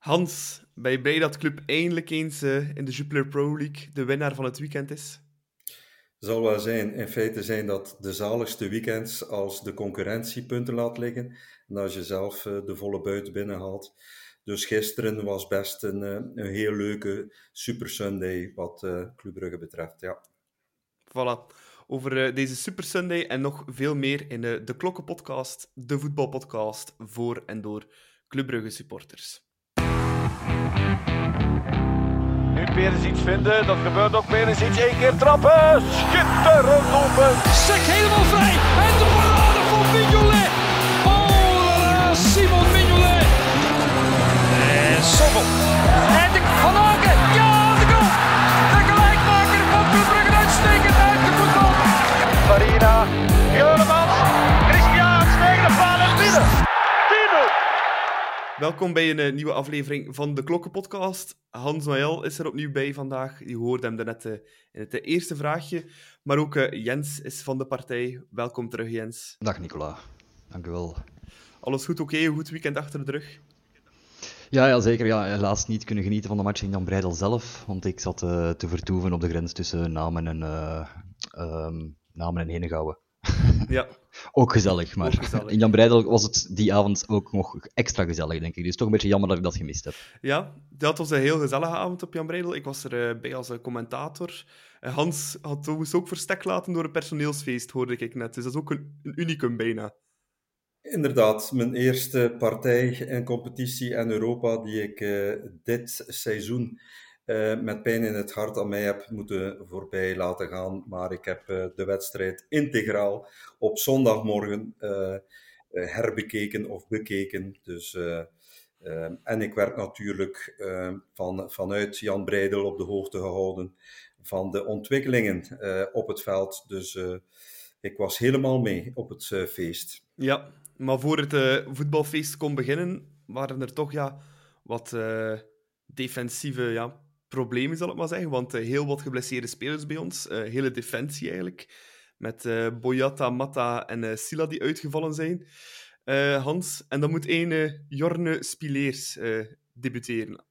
Hans, ben je blij dat club eindelijk eens uh, in de Jupiler Pro League de winnaar van het weekend is? Zal wel zijn. In feite zijn dat de zaligste weekends als de concurrentie punten laat liggen en als je zelf uh, de volle buit binnenhaalt. Dus gisteren was best een, uh, een heel leuke Super Sunday wat Club Brugge betreft. Ja. Voilà. Over deze Super Sunday en nog veel meer in de Klokkenpodcast, de voetbalpodcast voor en door Club Brugge supporters. Nu Perens iets vinden, dat gebeurt ook Perens iets. Eén keer trappen, schitterend open. Sek helemaal vrij en de parade van Mignolet. Oh, Simon Mignolet. En Sommel. En de Van Aken, ja, de goal. De gelijkmaker van Club Brugge uitstekend uitgevoetbald. Farina, Juremans, Christiaans tegen de paal en binnen. Welkom bij een uh, nieuwe aflevering van de Klokkenpodcast. Hans Noël is er opnieuw bij vandaag. Je hoorde hem net uh, in het uh, eerste vraagje. Maar ook Jens is van de partij. Welkom terug, Jens. Dag Nicola. Dank u wel. Alles goed, oké? Okay? Een goed weekend achter de rug? Ja, ja, zeker. Ja, helaas niet kunnen genieten van de match in Jan Breidel zelf. Want ik zat te vertoeven op de grens tussen Namen en, um, Namen en Henegouwen. Ja. ook gezellig, maar ook gezellig. in Jan Breidel was het die avond ook nog extra gezellig, denk ik. Dus toch een beetje jammer dat ik dat gemist heb. Ja, dat was een heel gezellige avond op Jan Breidel. Ik was erbij uh, bij als commentator. Uh, Hans had moest ook verstek laten door een personeelsfeest, hoorde ik net. Dus dat is ook een, een unicum bijna. Inderdaad, mijn eerste partij en competitie en Europa die ik uh, dit seizoen uh, met pijn in het hart aan mij heb moeten voorbij laten gaan. Maar ik heb uh, de wedstrijd integraal op zondagmorgen uh, herbekeken of bekeken. Dus, en ik werd natuurlijk van, vanuit Jan Breidel op de hoogte gehouden van de ontwikkelingen op het veld. Dus ik was helemaal mee op het feest. Ja, maar voor het voetbalfeest kon beginnen, waren er toch ja, wat defensieve ja, problemen, zal ik maar zeggen. Want uh, heel wat geblesseerde spelers bij ons. Uh, hele defensie eigenlijk. Met uh, Boyata, Mata en Sila die uitgevallen zijn. Hans, en dan moet één Jorne Spileers debuteren.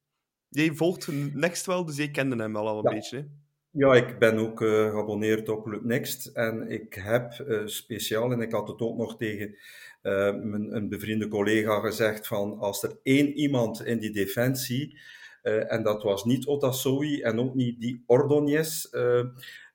Jij volgt Next wel, dus jij kende hem wel al een ja. beetje. Hè? Ja, ik ben ook geabonneerd op Next. En ik heb speciaal, en ik had het ook nog tegen mijn, een bevriende collega gezegd, van als er één iemand in die defensie uh, en dat was niet Otasowi en ook niet die Ordonez, uh,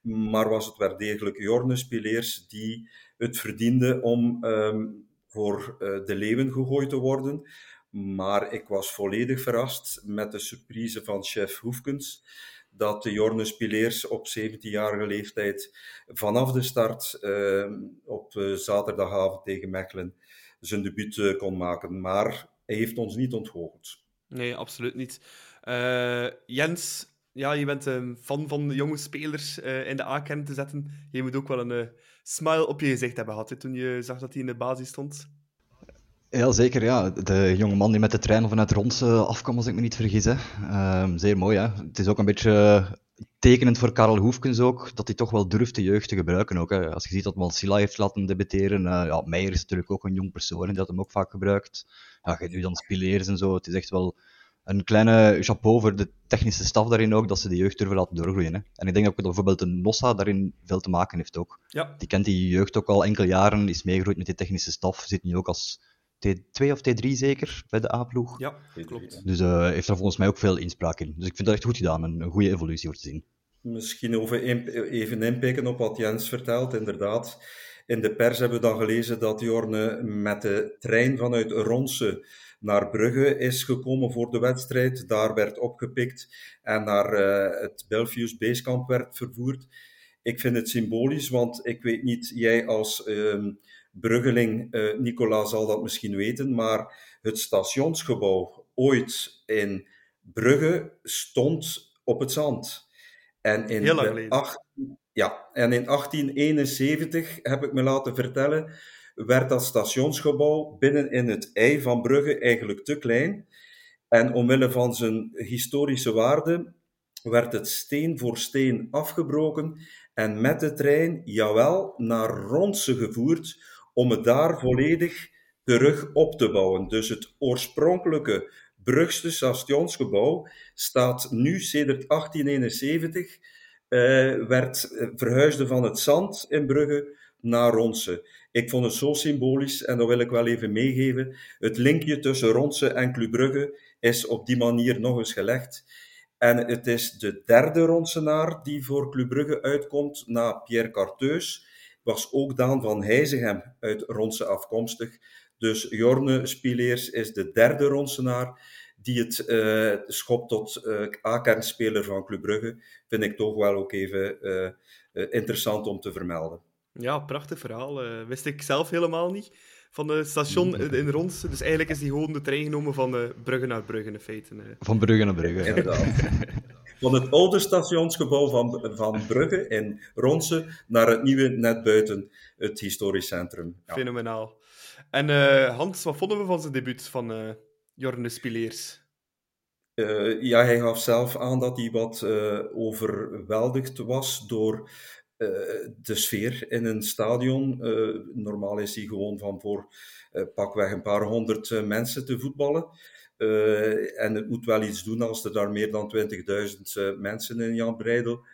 maar was het wel degelijk Jorne Spileers die het verdiende om um, voor uh, de leeuwen gegooid te worden. Maar ik was volledig verrast met de surprise van chef Hoefkens dat de Jorne op 17-jarige leeftijd vanaf de start op zaterdagavond tegen Mechelen zijn debuut kon maken. Maar hij heeft ons niet ontgoocheld. Nee, absoluut niet. Uh, Jens, ja, je bent een fan van jonge spelers uh, in de A-kern te zetten. Je moet ook wel een uh, smile op je gezicht hebben gehad toen je zag dat hij in de basis stond. Ja, zeker. Ja. De jonge man die met de trein vanuit Rons afkwam, als ik me niet vergis. Hè. Ehm, zeer mooi. Hè. Het is ook een beetje tekenend voor Karel Hoefkens ook, dat hij toch wel durft de jeugd te gebruiken. Ook, hè. Als je ziet dat Malsila heeft laten debuteren, ja, Meijer is natuurlijk ook een jong persoon en dat hem ook vaak gebruikt. Ja, je nu dan Spileers en zo. Het is echt wel een kleine chapeau voor de technische staf daarin ook, dat ze de jeugd durven laten doorgroeien. Hè. En ik denk dat bijvoorbeeld een Nossa daarin veel te maken heeft ook. Ja. Die kent die jeugd ook al enkele jaren, is meegegroeid met die technische staf, zit nu ook als T2 of T3 zeker bij de A-ploeg. Ja, klopt. Dus uh, heeft er volgens mij ook veel inspraak in. Dus ik vind dat echt goed gedaan, een, een goede evolutie voor te zien. Misschien even inpikken op wat Jens vertelt, inderdaad. In de pers hebben we dan gelezen dat Jorne met de trein vanuit Ronse naar Brugge is gekomen voor de wedstrijd. Daar werd opgepikt en naar uh, het Belfius Basecamp werd vervoerd. Ik vind het symbolisch, want ik weet niet, jij als uh, Bruggeling, uh, Nicola, zal dat misschien weten, maar het stationsgebouw ooit in Brugge stond op het zand. En in, Heel lang geleden. Acht, ja, en in 1871 heb ik me laten vertellen werd dat stationsgebouw binnen in het ei van Brugge eigenlijk te klein. En omwille van zijn historische waarde werd het steen voor steen afgebroken en met de trein, jawel, naar Ronse gevoerd om het daar volledig terug op te bouwen. Dus het oorspronkelijke Brugste stationsgebouw staat nu sedert 1871, eh, werd uh, verhuisde van het Zand in Brugge naar Ronse. Ik vond het zo symbolisch en dat wil ik wel even meegeven. Het linkje tussen Ronse en Club Brugge is op die manier nog eens gelegd. En het is de derde Ronsenaar die voor Club Brugge uitkomt na Pierre Carteus. Was ook Daan van Heijzegem uit Ronse afkomstig. Dus Jorne Spileers is de derde Ronsenaar die het uh, schopt tot uh, A-kernspeler van Club Brugge. Vind ik toch wel ook even uh, interessant om te vermelden. Ja, prachtig verhaal. wist ik zelf helemaal niet. Van het station in Ronse. Dus eigenlijk is die gewoon de trein genomen van Brugge naar Brugge in feite. Van Brugge naar Brugge. Inderdaad. van het oude stationsgebouw van, van Brugge in Ronse naar het nieuwe net buiten het historisch centrum. Ja. Fenomenaal. En uh, Hans, wat vonden we van zijn debuut van uh, Jorne Spileers? Uh, ja, hij gaf zelf aan dat hij wat overweldigd was door de sfeer in een stadion. normaal is hij gewoon van voor pakweg een paar honderd mensen te voetballen. en het moet wel iets doen als er daar meer dan 20.000 mensen in Jan Breidel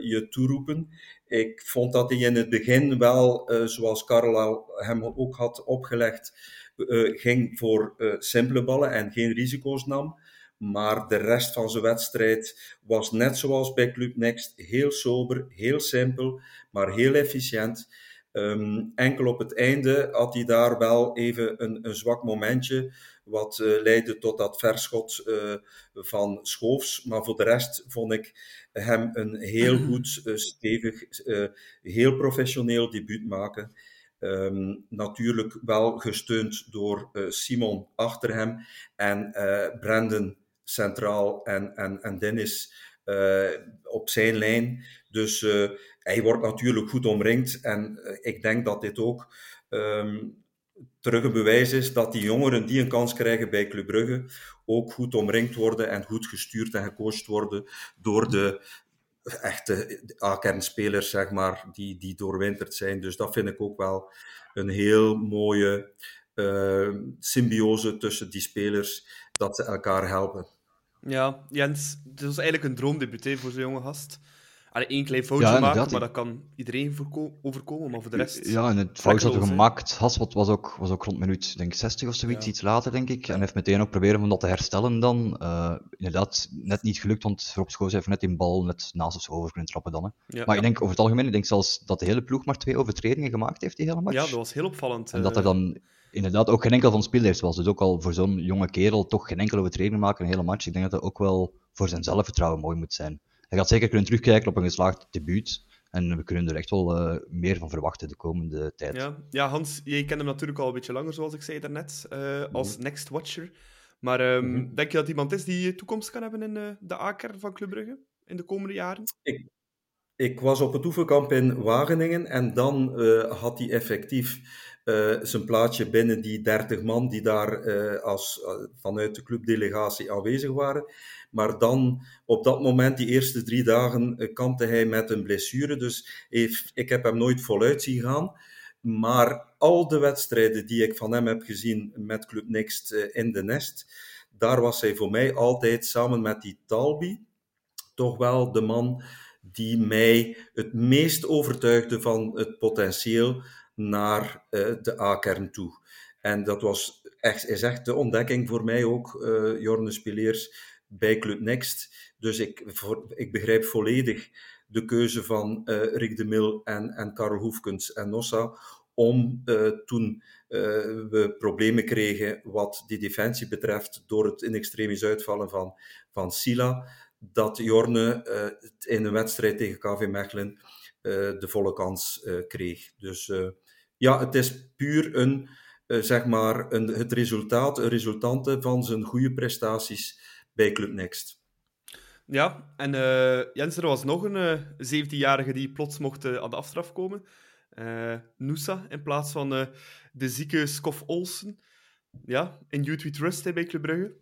je toeroepen. Ik vond dat hij in het begin wel, uh, zoals Karel hem ook had opgelegd, uh, ging voor uh, simpele ballen en geen risico's nam. Maar de rest van zijn wedstrijd was net zoals bij Club Next heel sober, heel simpel, maar heel efficiënt. Um, enkel op het einde had hij daar wel even een, een zwak momentje, wat uh, leidde tot dat verschot uh, van Schoofs. Maar voor de rest vond ik hem een heel goed, uh, stevig, heel professioneel debuut maken. Um, natuurlijk wel gesteund door Simon achter hem en Brandon centraal en, en, en Dennis op zijn lijn. Dus hij wordt natuurlijk goed omringd en ik denk dat dit ook um, terug een bewijs is dat die jongeren die een kans krijgen bij Club Brugge ook goed omringd worden en goed gestuurd en gecoacht worden door de echte A-kernspelers, zeg maar, die, die doorwinterd zijn. Dus dat vind ik ook wel een heel mooie symbiose tussen die spelers, dat ze elkaar helpen. Ja, Jens, het was eigenlijk een droomdebuut voor zo'n jonge gast. Allee, één klein foutje ja, maken, maar dat kan iedereen overkomen, maar voor de rest... Ja, en het fout dat we gemaakt, Haswat was ook, was ook rond minuut denk 60 of zoiets, ja. iets later, denk ik. En heeft meteen ook proberen om dat te herstellen dan. Uh, inderdaad, net niet gelukt, want Rob Schoos heeft net die bal net naast of over kunnen trappen dan. Hè. Ja, maar ik denk over het algemeen, ik denk zelfs dat de hele ploeg maar twee overtredingen gemaakt heeft, die hele match. Ja, dat was heel opvallend. En dat er dan inderdaad ook geen enkel van spelers was. Dus ook al voor zo'n jonge kerel toch geen enkele overtreding maken een hele match. Ik denk dat dat ook wel voor zijn zelfvertrouwen mooi moet zijn hij gaat zeker kunnen terugkijken op een geslaagd debuut. En we kunnen er echt wel uh, meer van verwachten de komende tijd. Ja, ja Hans, jij kent hem natuurlijk al een beetje langer, zoals ik zei daarnet, uh, als mm Next Watcher. Maar um, mm -hmm. denk je dat iemand is die toekomst kan hebben in uh, de Aker van Club Brugge in de komende jaren? Ik, ik was op het oefenkamp in Wageningen en dan had hij effectief zijn plaatje binnen die 30 man die daar als, vanuit de clubdelegatie aanwezig waren. Maar dan, op dat moment, die eerste drie dagen, eh, kampte hij met een blessure. Dus ik heb hem nooit voluit zien gaan. Maar al de wedstrijden die ik van hem heb gezien met Club Next eh, in de Nest, daar was hij voor mij altijd samen met die Talbi toch wel de man die mij het meest overtuigde van het potentieel naar uh, de A-kern toe. En dat was echt, is echt de ontdekking voor mij ook, uh, Jorne Spileers, bij Club Next. Dus ik, ik begrijp volledig de keuze van uh, Rick de Mil en, en Karel Hoefkens en Nossa om toen we problemen kregen wat die defensie betreft door het in extremis uitvallen van, van Sila, dat Jorne in een wedstrijd tegen KV Mechelen de volle kans kreeg. Dus ja, het is puur een, zeg maar, een, het resultaat, een resultante van zijn goede prestaties bij Club Next. Ja, en uh, Jens, er was nog een uh, eh, 17-jarige die plots mocht uh, aan de afstraf komen. Noosa in plaats van de zieke Skof Olsen. Ja, in You We Trust bij Club Brugge.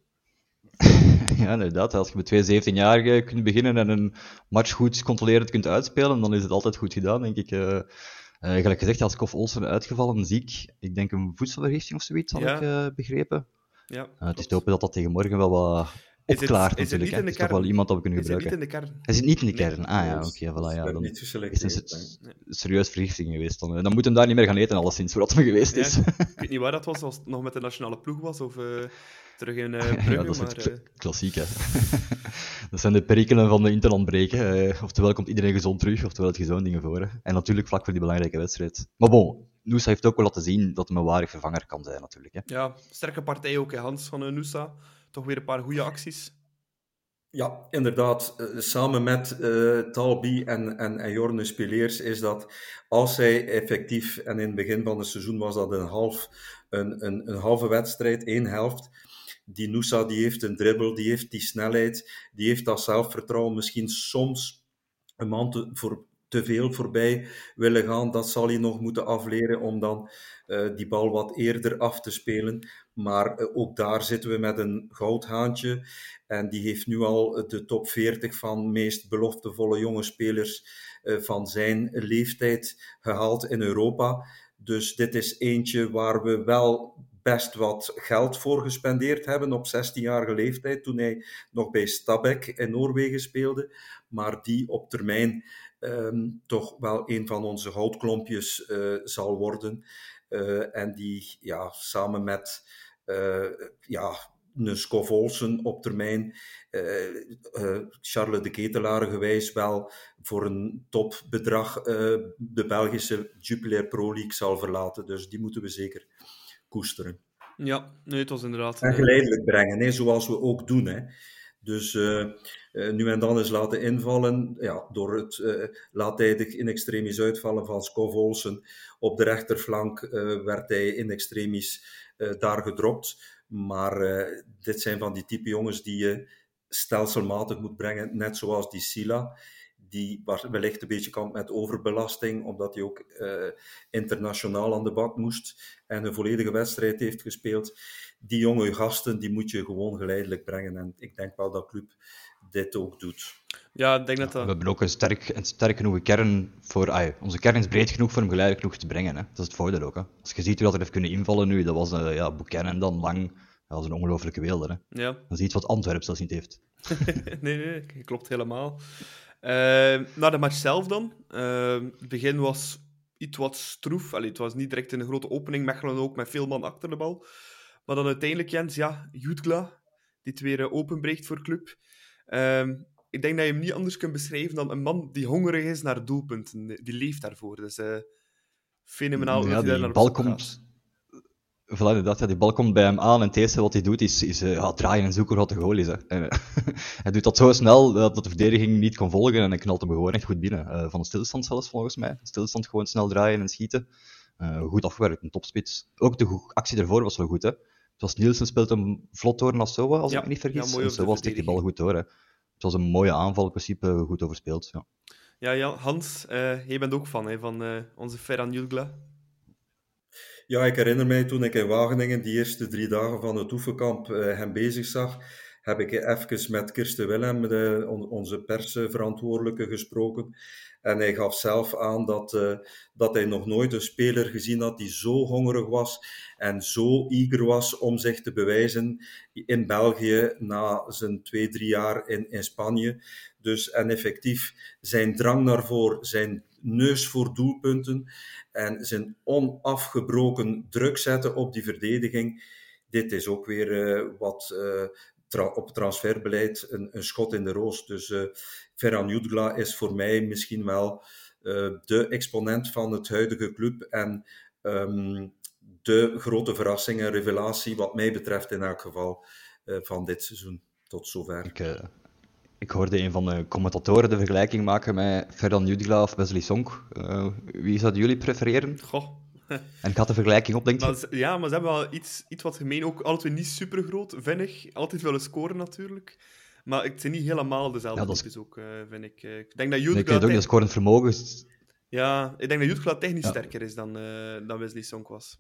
ja, inderdaad. Als je met twee 17-jarigen kunt beginnen en een match goed controlerend kunt uitspelen, dan is het altijd goed gedaan, denk ik. Gelijk gezegd, als Kof Olsen uitgevallen, ziek. Ik denk een voedselvergiftiging of zoiets, had ja. ik begrepen. Ja, Uh, het is te hopen dat dat tegen morgen wel wat Is het- opklaart is het natuurlijk. in de Het is toch wel iemand dat we kunnen Is het niet gebruiken. in de kern? Hij zit niet in de Nee. kern. Ah ja, oké, voilà. dat Ja, is dan niet is het een serieus vergiftiging geweest. Dan, dan moet hem daar niet meer gaan eten, alleszins, voordat hij geweest Ja, is. ik weet niet waar dat was, als het nog met de nationale ploeg was of eh, terug in eh Ja, Brugge, dat is maar eh, kla- klassiek, hè. dat zijn de perikelen van de interland breken. Eh, oftewel komt iedereen gezond terug, oftewel het je zo'n dingen voor. hè. En natuurlijk vlak voor die belangrijke wedstrijd. Maar bon, Noosa heeft ook wel laten zien dat hij een ware vervanger kan zijn, natuurlijk. Hè. ja, sterke partij ook, hè, Hans van uh, Nusa. Toch weer een paar goede acties. Ja, inderdaad. samen met eh Talbi en, en, en Jorne Spileers is dat als zij effectief, en in het begin van het seizoen was dat een, half, een, een, een halve wedstrijd, één helft. Die Nusa die heeft een dribbel, die heeft die snelheid, die heeft dat zelfvertrouwen. Misschien soms een man te, voor, veel voorbij willen gaan. Dat zal hij nog moeten afleren om dan uh, die bal wat eerder af te spelen. Maar uh, ook daar zitten we met een goudhaantje. En die heeft nu al de top 40 van meest beloftevolle jonge spelers uh, van zijn leeftijd gehaald in Europa. Dus dit is eentje waar we wel best wat geld voor gespendeerd hebben op 16-jarige leeftijd, toen hij nog bij Stabæk in Noorwegen speelde. Maar die op termijn um, toch wel een van onze houtklompjes uh, zal worden. Uh, en die ja, samen met uh, ja, een Skov Olsen op termijn, Charles de Ketelaar gewijs, wel voor een topbedrag de Belgische Jupiler Pro League zal verlaten. Dus die moeten we zeker koesteren. Ja, nee, het was inderdaad... En geleidelijk brengen, hè, zoals we ook doen. Hè. Dus uh, uh, nu en dan eens laten invallen, ja, door het uh, laattijdig in extremis uitvallen van Skov Olsen op de rechterflank werd hij in extremis daar gedropt. Maar dit zijn van die type jongens die je stelselmatig moet brengen, net zoals die Sila die wellicht een beetje kampt met overbelasting, omdat hij ook uh, internationaal aan de bak moest en een volledige wedstrijd heeft gespeeld. Die jonge gasten, die moet je gewoon geleidelijk brengen. En ik denk wel dat club dit ook doet. Ja, ik denk dat dat... We hebben ook een sterk, een sterk genoeg kern voor... Ay, onze kern is breed genoeg voor hem geleidelijk genoeg te brengen. Hè. Dat is het voordeel ook. Hè. Als je ziet hoe dat er heeft kunnen invallen nu, dat was uh, ja, Buchanan dan lang... Dat was een ongelofelijke wilder. Hè. Ja. Dat is iets wat Antwerpen zelfs niet heeft. nee, nee, klopt helemaal. Uh, naar de match zelf dan. Uh, het begin was iets wat stroef. Allee, het was niet direct een grote opening. Mechelen ook met veel man achter de bal. Maar dan uiteindelijk, Jens, ja, Jutgla, die het weer openbreekt voor club. Uh, ik denk dat je hem niet anders kunt beschrijven dan een man die hongerig is naar doelpunten. Die leeft daarvoor. Dus uh, fenomenaal ja, dat hij daar die naar bal komt... Voilà, inderdaad, ja, die bal komt bij hem aan en het eerste wat hij doet is, is uh, ja, draaien en zoeken wat de goal is. Hè. En, uh, hij doet dat zo snel dat de verdediging niet kon volgen en hij knalt hem gewoon echt goed binnen. Uh, van de stilstand zelfs, volgens mij. Stilstand gewoon snel draaien en schieten. goed afgewerkt, een topspits. Ook de actie daarvoor was wel goed. Hè. Het was Nielsen speelt hem vlot door naar Sowa, als ja, ik me niet vergis. Ja, en Sowa stikt die bal goed door. Hè. Het was een mooie aanval, in principe goed overspeeld. Ja, ja, ja Hans, jij bent ook fan hè, van onze Ferran Jutgla. Ja, ik herinner mij toen ik in Wageningen die eerste drie dagen van het oefenkamp uh, hem bezig zag, heb ik even met Kirsten Willem, de, on, onze persverantwoordelijke, gesproken. En hij gaf zelf aan dat, uh, dat hij nog nooit een speler gezien had die zo hongerig was en zo eager was om zich te bewijzen in België na zijn twee, drie jaar in, in Spanje. Dus en effectief zijn drang naar voren, zijn neus voor doelpunten en zijn onafgebroken druk zetten op die verdediging. Dit is ook weer uh, wat uh, op transferbeleid een, een, schot in de roos. Dus uh, Ferran Jutgla is voor mij misschien wel de exponent van het huidige club en um, de grote verrassing en revelatie, wat mij betreft in elk geval, van dit seizoen. Tot zover. Ik hoorde een van de commentatoren de vergelijking maken met Ferran Jutgla of Wesley Sonk. Uh, wie zouden jullie prefereren? Goh. En gaat de vergelijking op, denk? Maar ze, ja, maar ze hebben wel iets, iets wat gemeen. Ook alle twee niet super groot, vinnig. Altijd willen scoren natuurlijk. Maar het zijn niet helemaal dezelfde ja, dat is... types ook, uh, vind ik. Uh, ik denk dat Nee, ik weet ook niet, dat scorend vermogen is... Ja, ik denk dat Jutgla technisch Ja. sterker is dan, uh, dan Wesley Sonk was.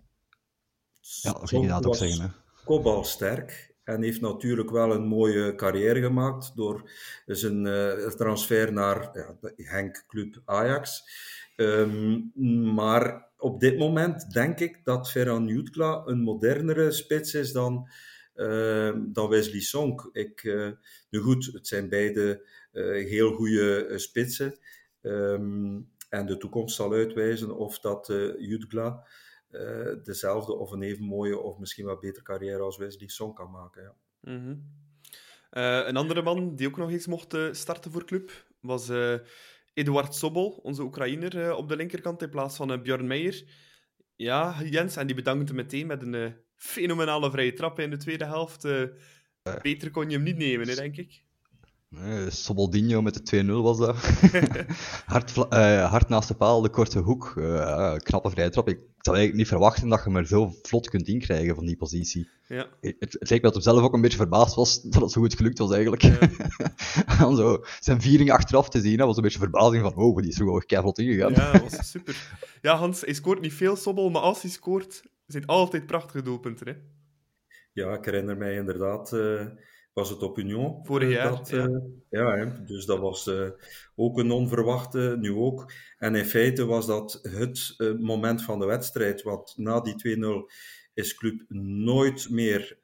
Ja, dat ging je inderdaad ook zeggen. Hè. Kopbalsterk en heeft natuurlijk wel een mooie carrière gemaakt door zijn uh, transfer naar ja, Henk Club Ajax. Um, maar op dit moment denk ik dat Ferran Jutgla een modernere spits is dan dan Wesley Song. Ik, nu goed, het zijn beide heel goede spitsen. Ehm, en de toekomst zal uitwijzen of dat uh, Jutgla dezelfde of een even mooie of misschien wat betere carrière als Wesley Song kan maken. Ja. Mhm. een andere man die ook nog eens mocht starten voor club was Eduard Sobol, onze Oekraïner, op de linkerkant in plaats van Björn Meijer. Ja, Jens, en die bedankte meteen met een uh, fenomenale vrije trap in de tweede helft. Uh, beter kon je hem niet nemen, hè, denk ik. Nee, Soboldinho met de 2-0 was dat. hard, uh, hard, naast de paal, de korte hoek. knappe vrije trap. Ik zou eigenlijk niet verwachten dat je hem er zo vlot kunt inkrijgen van die positie. Ja. Het, het leek me dat hij zelf ook een beetje verbaasd was dat het zo goed gelukt was, eigenlijk. Ja. zo, zijn viering achteraf te zien, dat was een beetje verbazing van, oh, die is er gewoon vlot ingegaan. Ja, dat was super. Ja, Hans, hij scoort niet veel, Sobbel, maar als hij scoort, zijn altijd prachtige doelpunten, hè? Ja, ik herinner mij inderdaad... Uh was het op Union. Vorig jaar. Dat, ja, uh, ja hè, dus dat was uh, ook een onverwachte, nu ook. En in feite was dat het uh, moment van de wedstrijd, want na die 2-0 is Club nooit meer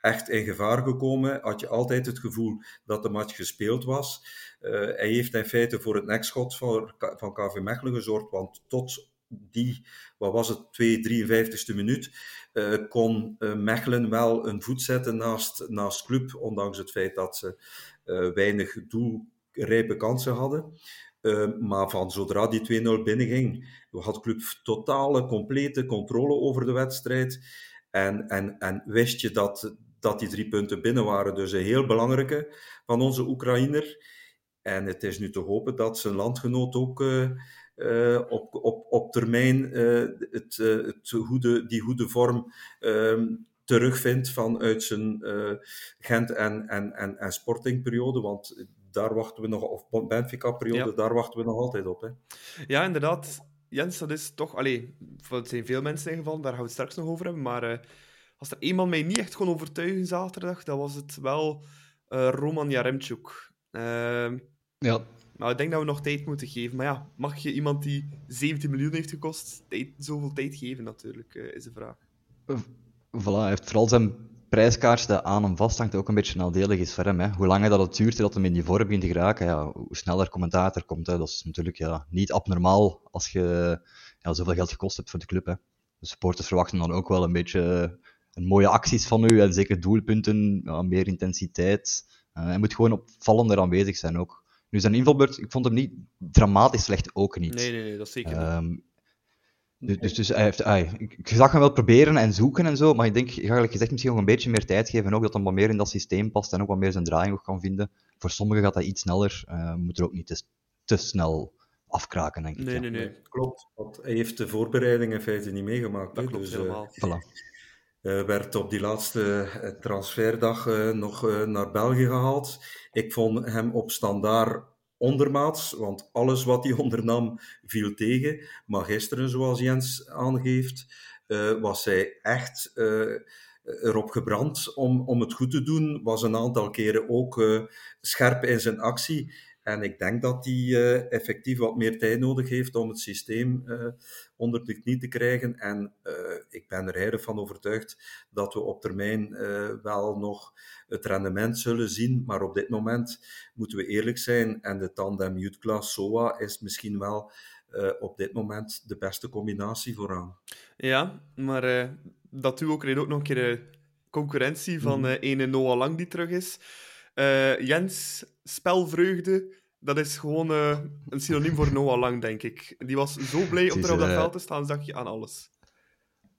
echt in gevaar gekomen. Had je altijd het gevoel dat de match gespeeld was. hij heeft in feite voor het nekschot van, van KV Mechelen gezorgd, want tot die, wat was het, 2, 53ste minuut, uh, kon uh, Mechelen wel een voet zetten naast, naast Club, ondanks het feit dat ze uh, weinig doelrijpe kansen hadden. maar van zodra die 2-0 binnenging, had Club totale, complete controle over de wedstrijd. En, en, en wist je dat, dat die drie punten binnen waren. Dus een heel belangrijke van onze Oekraïner. En het is nu te hopen dat zijn landgenoot ook uh, op, op, op termijn uh, het, uh, het goede, die goede vorm um, terugvindt vanuit zijn Gent- en, en, en, en sportingperiode. Want daar wachten we nog, of Benfica-periode, ja. daar wachten we nog altijd op. Hè. Ja, inderdaad. Jens, dat is toch... Allee, het zijn veel mensen ingevallen, daar gaan we het straks nog over hebben. Maar als er eenmaal mij niet echt kon overtuigen zaterdag, dan was het wel Roman Jaremchuk. Ehm, ja, maar ik denk dat we nog tijd moeten geven. Maar ja, mag je iemand die 17 miljoen heeft gekost, tijd, zoveel tijd geven natuurlijk, uh, is de vraag. Voilà, hij heeft vooral zijn prijskaart dat aan hem vasthangt ook een beetje nadelig is voor hem. Hè. Hoe langer dat het duurt dat hij in die vorm te geraken, ja, hoe sneller commentator komt. Hè. Dat is natuurlijk ja, niet abnormaal als je ja, zoveel geld gekost hebt voor de club. Hè. De supporters verwachten dan ook wel een beetje een mooie acties van u, en zeker doelpunten, ja, meer intensiteit. Uh, hij moet gewoon opvallender aanwezig zijn ook. Nu, zijn invalbeurt, ik vond hem niet dramatisch slecht, ook niet. Nee, nee, nee dat zeker niet. Um, dus, dus, dus hij heeft, ay, ik zag hem wel proberen en zoeken en zo, maar ik denk, eigenlijk gezegd, misschien nog een beetje meer tijd geven. ook dat hij wat meer in dat systeem past en ook wat meer zijn draaiing nog kan vinden. Voor sommigen gaat dat iets sneller. Uh, moet er ook niet te, te snel afkraken, denk ik. Nee, ja. nee, nee. Klopt, want hij heeft de voorbereiding in feite niet meegemaakt. Dat klopt dus, helemaal. Uh, voilà. Uh, werd op die laatste transferdag uh, nog naar België gehaald. Ik vond hem op standaard ondermaats, want alles wat hij ondernam viel tegen. Maar gisteren, zoals Jens aangeeft, was hij echt erop gebrand om, om het goed te doen. Was een aantal keren ook scherp in zijn actie. En ik denk dat hij uh, effectief wat meer tijd nodig heeft om het systeem uh, onder de knie te krijgen. En uh, ik ben er heilig van overtuigd dat we op termijn wel nog het rendement zullen zien. Maar op dit moment moeten we eerlijk zijn. En de tandem Jutgla-Soa is misschien wel op dit moment de beste combinatie vooraan. Ja, maar dat doet ook, ook nog een keer concurrentie van mm. ene Noah Lang die terug is. Uh, Jens, spelvreugde, dat is gewoon uh, een synoniem voor Noah Lang, denk ik. Die was zo blij om er op dat veld te staan, zag je aan alles.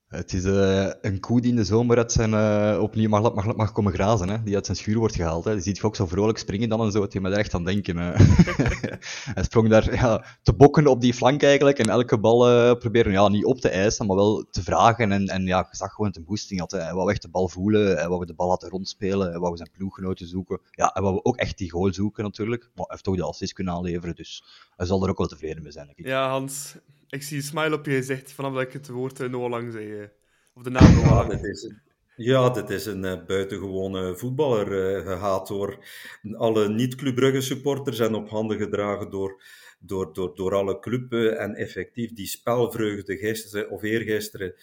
Het is uh, een koe die in de zomer zijn, uh, opnieuw mag, mag, mag komen grazen, hè, die uit zijn schuur wordt gehaald. Hè. Die ziet je ook zo vrolijk springen dan en zo, het je me er echt aan denken. hij sprong daar ja, te bokken op die flank eigenlijk en elke bal uh, proberen, ja, niet op te eisen, maar wel te vragen. En, en ja, je zag gewoon de boosting had. Hè. Hij echt de bal voelen, hij wou de bal laten rondspelen, hij wou zijn ploeggenoten zoeken. Ja, hij wou ook echt die goal zoeken natuurlijk, maar hij heeft toch de assist kunnen aanleveren, dus hij zal er ook wel tevreden mee zijn. Ja, Hans, ik zie een smile op je gezicht vanaf dat ik het woord uh, Noah Lang zei. Uh, of de naam Noah Lang. Ja, is, Ja, dit is een uh, buitengewone voetballer, uh, gehaat door alle niet-Club Brugge supporters en op handen gedragen door, door, door, door alle clubs. En effectief, die spelvreugde gisteren of eergisteren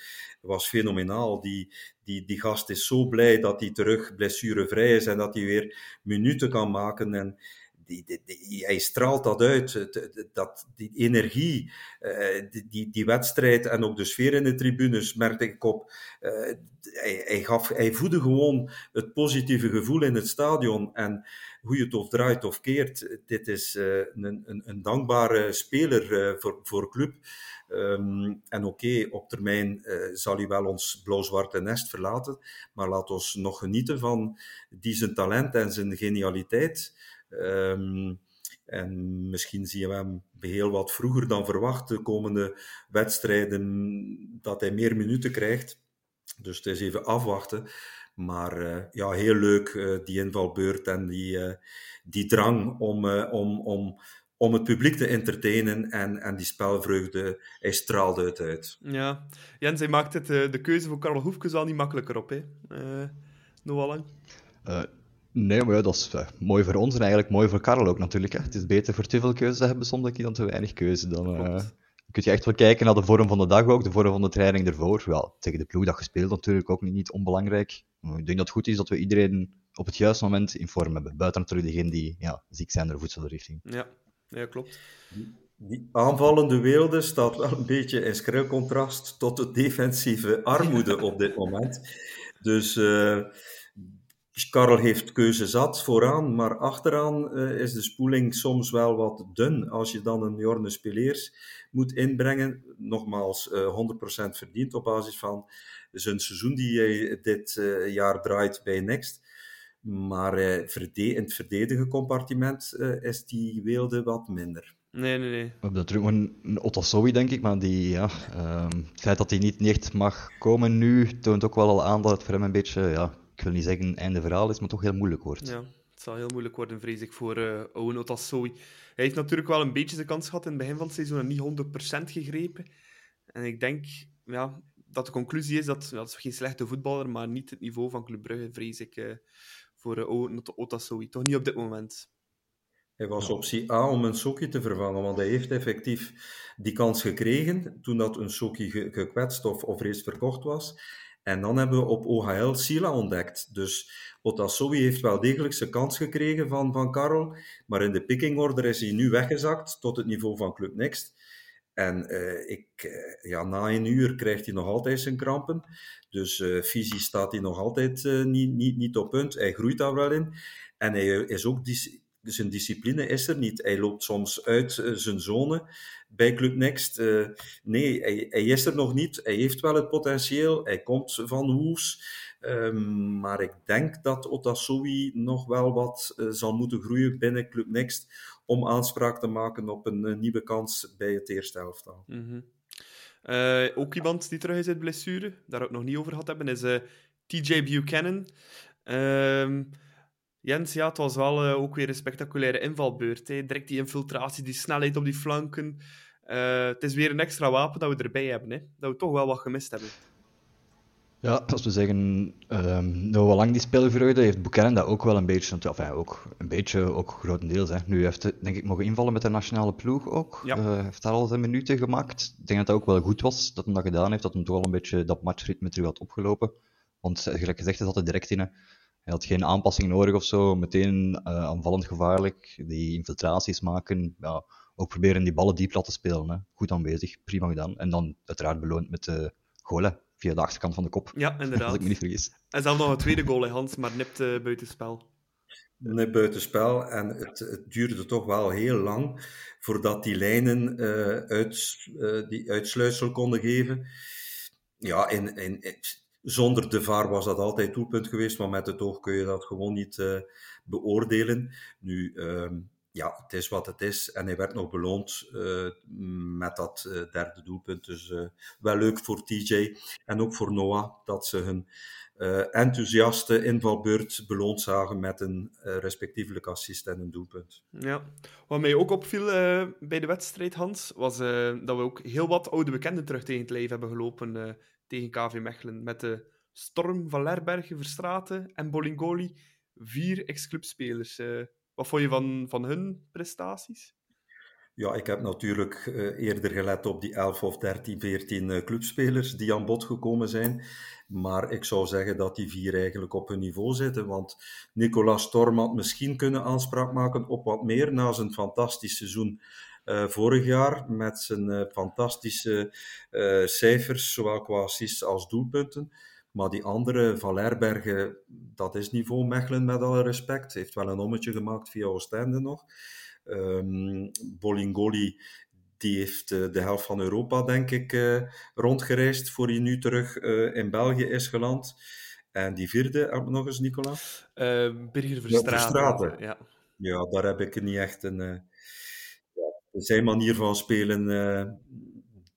was fenomenaal. Die, die, die gast is zo blij dat hij terug blessurevrij is en dat hij weer minuten kan maken. En die, die, hij straalt dat uit, dat, die energie, uh, die, die wedstrijd en ook de sfeer in de tribunes, merkte ik op. Uh, hij, hij, gaf, hij voedde gewoon het positieve gevoel in het stadion. En hoe je het of draait of keert, dit is uh, een, een, een, dankbare speler voor, voor club. Um, en oké, op termijn zal hij wel ons blauw-zwarte nest verlaten, maar laat ons nog genieten van die zijn talent en zijn genialiteit. Um, en misschien zien we hem heel wat vroeger dan verwacht de komende wedstrijden, dat hij meer minuten krijgt. Dus het is even afwachten. Maar uh, ja, heel leuk uh, die invalbeurt en die, uh, die drang om, om, om, om het publiek te entertainen en, en die spelvreugde, hij straalde het uit. Ja, Jens, hij maakt het, de keuze voor Karel Hoefkes wel niet makkelijker op, hè? Noah Lang? Nee, maar ja, dat is uh, mooi voor ons en eigenlijk mooi voor Karel ook natuurlijk. Hè. Het is beter voor te veel keuze te hebben soms dan te weinig keuze. Dan uh, kun je echt wel kijken naar de vorm van de dag ook, de vorm van de training ervoor. Wel, tegen de ploeg dat gespeeld natuurlijk ook niet, niet onbelangrijk. ik denk dat het goed is dat we iedereen op het juiste moment in vorm hebben. Buiten natuurlijk degenen die ja, ziek zijn door voedselrichting. Ja, ja klopt. Die aanvallende weelde staat wel een beetje in schril contrast tot de defensieve armoede op dit moment. Dus... Uh, Karel heeft keuze zat vooraan, maar achteraan uh, is de spoeling soms wel wat dun. Als je dan een Jorne Speleers moet inbrengen, nogmaals uh, eh, 100% verdiend op basis van zijn seizoen die hij dit uh, jaar draait bij Next. Maar in het verdedigen compartiment is die weelde wat minder. Nee, nee, nee. We hebben natuurlijk een, een Otasowi, denk ik, maar die, ja, um, het feit dat hij niet, niet echt mag komen nu, toont ook wel al aan dat het voor hem een beetje ja, ik wil niet zeggen einde verhaal is, maar toch heel moeilijk wordt. Ja, het zal heel moeilijk worden, vrees ik, voor uh, Owen Otasowi. Hij heeft natuurlijk wel een beetje de kans gehad in het begin van het seizoen en niet 100% gegrepen. En ik denk ja, dat de conclusie is dat, dat is geen slechte voetballer, maar niet het niveau van Club Brugge, vrees ik, uh, voor uh, Owen Otasowi. Toch niet op dit moment. Hij was optie A om een Soki te vervangen, want hij heeft effectief die kans gekregen toen dat een Soki gekwetst of, of reeds verkocht was. En dan hebben we op OHL Sila ontdekt. Dus Otasowi heeft wel degelijk zijn kans gekregen van, van Karel, maar in de pickingorder is hij nu weggezakt tot het niveau van Club Next. En uh, ik, uh, ja, na een uur krijgt hij nog altijd zijn krampen. Dus uh, staat hij nog altijd niet, niet, niet op punt. Hij groeit daar wel in. En hij is ook zijn discipline is er niet. Hij loopt soms uit zijn zone bij Club Next. Uh, nee, hij, hij, is er nog niet. Hij heeft wel het potentieel. Hij komt van Hoes. Um, maar ik denk dat Otasowi nog wel wat uh, zal moeten groeien binnen Club Next om aanspraak te maken op een nieuwe kans bij het eerste elftal. Mm ook iemand die terug is uit blessure, daar we het nog niet over gehad hebben, is TJ Buchanan. Um, Jens, ja, het was wel uh, ook weer een spectaculaire invalbeurt. Hè. Direct die infiltratie, die snelheid op die flanken. Uh, het is weer een extra wapen dat we erbij hebben. Hè. Dat we toch wel wat gemist hebben. Ja, als we zeggen, um, nou, lang die speelvreugde heeft Buchanan dat ook wel een beetje, enfin, ook een beetje, ook grotendeels. Hè. Nu heeft hij, denk ik, mogen invallen met de nationale ploeg ook. Ja. Uh, heeft daar al zijn minuten gemaakt. Ik denk dat dat ook wel goed was, dat hij dat gedaan heeft, dat hij toch wel een beetje dat matchritme terug had opgelopen. Want, gelijk gezegd, hij zat er direct in. Hij had geen aanpassing nodig of zo. Meteen uh, aanvallend gevaarlijk. Die infiltraties maken. Ja, ook proberen die ballen diep laten spelen. Hè. Goed aanwezig, prima gedaan. En dan uiteraard beloond met de golen via de achterkant van de kop. Ja, inderdaad. Als ik me niet vergis. En zelf nog een tweede goal, Hans, maar nipt uh, buitenspel. Net buitenspel. En het, het, duurde toch wel heel lang voordat die lijnen uh, uit, uh, die uitsluitsel konden geven. Ja, in, in, in zonder de VAR was dat altijd doelpunt geweest, maar met het oog kun je dat gewoon niet uh, beoordelen. Nu, uh, ja, het is wat het is. En hij werd nog beloond uh, met dat derde doelpunt. Dus wel leuk voor TJ en ook voor Noah dat ze hun enthousiaste invalbeurt beloond zagen met een respectievelijk assist en een doelpunt. Ja, wat mij ook opviel bij de wedstrijd, Hans, was dat we ook heel wat oude bekenden terug tegen het lijf hebben gelopen tegen KV Mechelen. Met de Storm, Van Lerbergen, Verstraten en Bolingoli. Vier ex-clubspelers. Uh, wat vond je van, van hun prestaties? Ja, ik heb natuurlijk uh, eerder gelet op die 11 of 13, 14 uh, clubspelers die aan bod gekomen zijn. Maar ik zou zeggen dat die vier eigenlijk op hun niveau zitten. Want Nicolas Storm had misschien kunnen aanspraak maken op wat meer na zijn fantastisch seizoen uh, vorig jaar. Met zijn fantastische cijfers, zowel qua assists als doelpunten. Maar die andere, Valerbergen, dat is niveau Mechelen met alle respect. Heeft wel een ommetje gemaakt via Oostende nog. Um, Bolingoli, die heeft de helft van Europa, denk ik, rondgereisd voor hij nu terug in België is geland. En die vierde, nog eens, Nicola? Birger Verstraeten. Ja, ja, daar heb ik niet echt een... Ja, zijn manier van spelen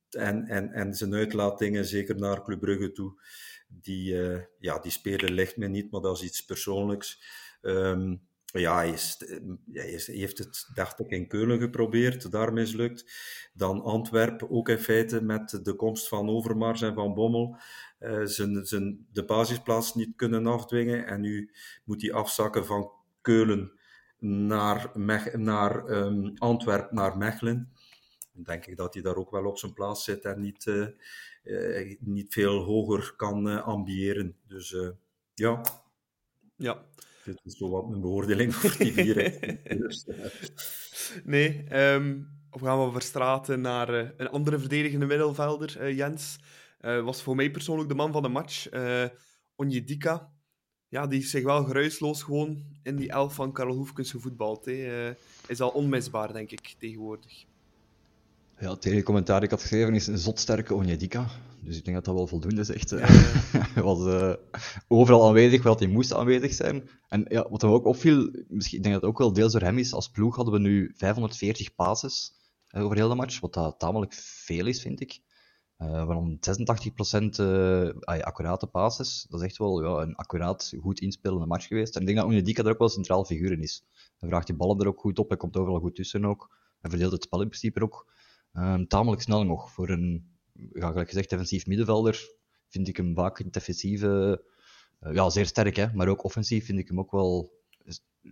en, en, en zijn uitlatingen, zeker naar Club Brugge toe, die, uh, ja, die spelen ligt me niet, maar dat is iets persoonlijks. Um, ja, hij, is, hij, hij, heeft het, dacht ik, in Keulen geprobeerd, daar mislukt. Dan Antwerpen, ook in feite met de komst van Overmars en van Bommel, uh, zijn, zijn, de basisplaats niet kunnen afdwingen. En nu moet hij afzakken van Keulen naar, Mech, naar um, Antwerpen, naar Mechelen. Dan denk ik dat hij daar ook wel op zijn plaats zit en niet, uh, uh, niet veel hoger kan uh, ambiëren. Dus ja. Ja. Dit is zo wat mijn beoordeling voor die vier. nee, um, we gaan we verstraten naar een andere verdedigende middelvelder, Jens. was voor mij persoonlijk de man van de match. Onjedika. Ja, die is zich wel geruisloos gewoon in die elf van Karel Hoefkens gevoetbald. Hè. is al onmisbaar, denk ik, tegenwoordig. Ja, het enige commentaar ik had geschreven is een zotsterke Onjedika. Dus ik denk dat dat wel voldoende is. Echt, hij was uh, overal aanwezig, wat hij moest aanwezig zijn. En ja, wat hem ook opviel, misschien, ik denk dat het ook wel deels door hem is, als ploeg hadden we nu 540 passes uh, over heel de match, wat dat tamelijk veel is, vind ik. Waarom 86% uh, accurate passes, dat is echt wel ja, een accuraat, goed inspelende match geweest. En ik denk dat Onjedika er ook wel centraal figuur in is. Hij vraagt die ballen er ook goed op, hij komt overal goed tussen ook. Hij verdeelt het spel in principe ook. Um, tamelijk snel nog. Voor een, ja, gelijk gezegd, defensief middenvelder vind ik hem vaak in defensieve... Uh, ja, zeer sterk, hè, maar ook offensief vind ik hem ook wel,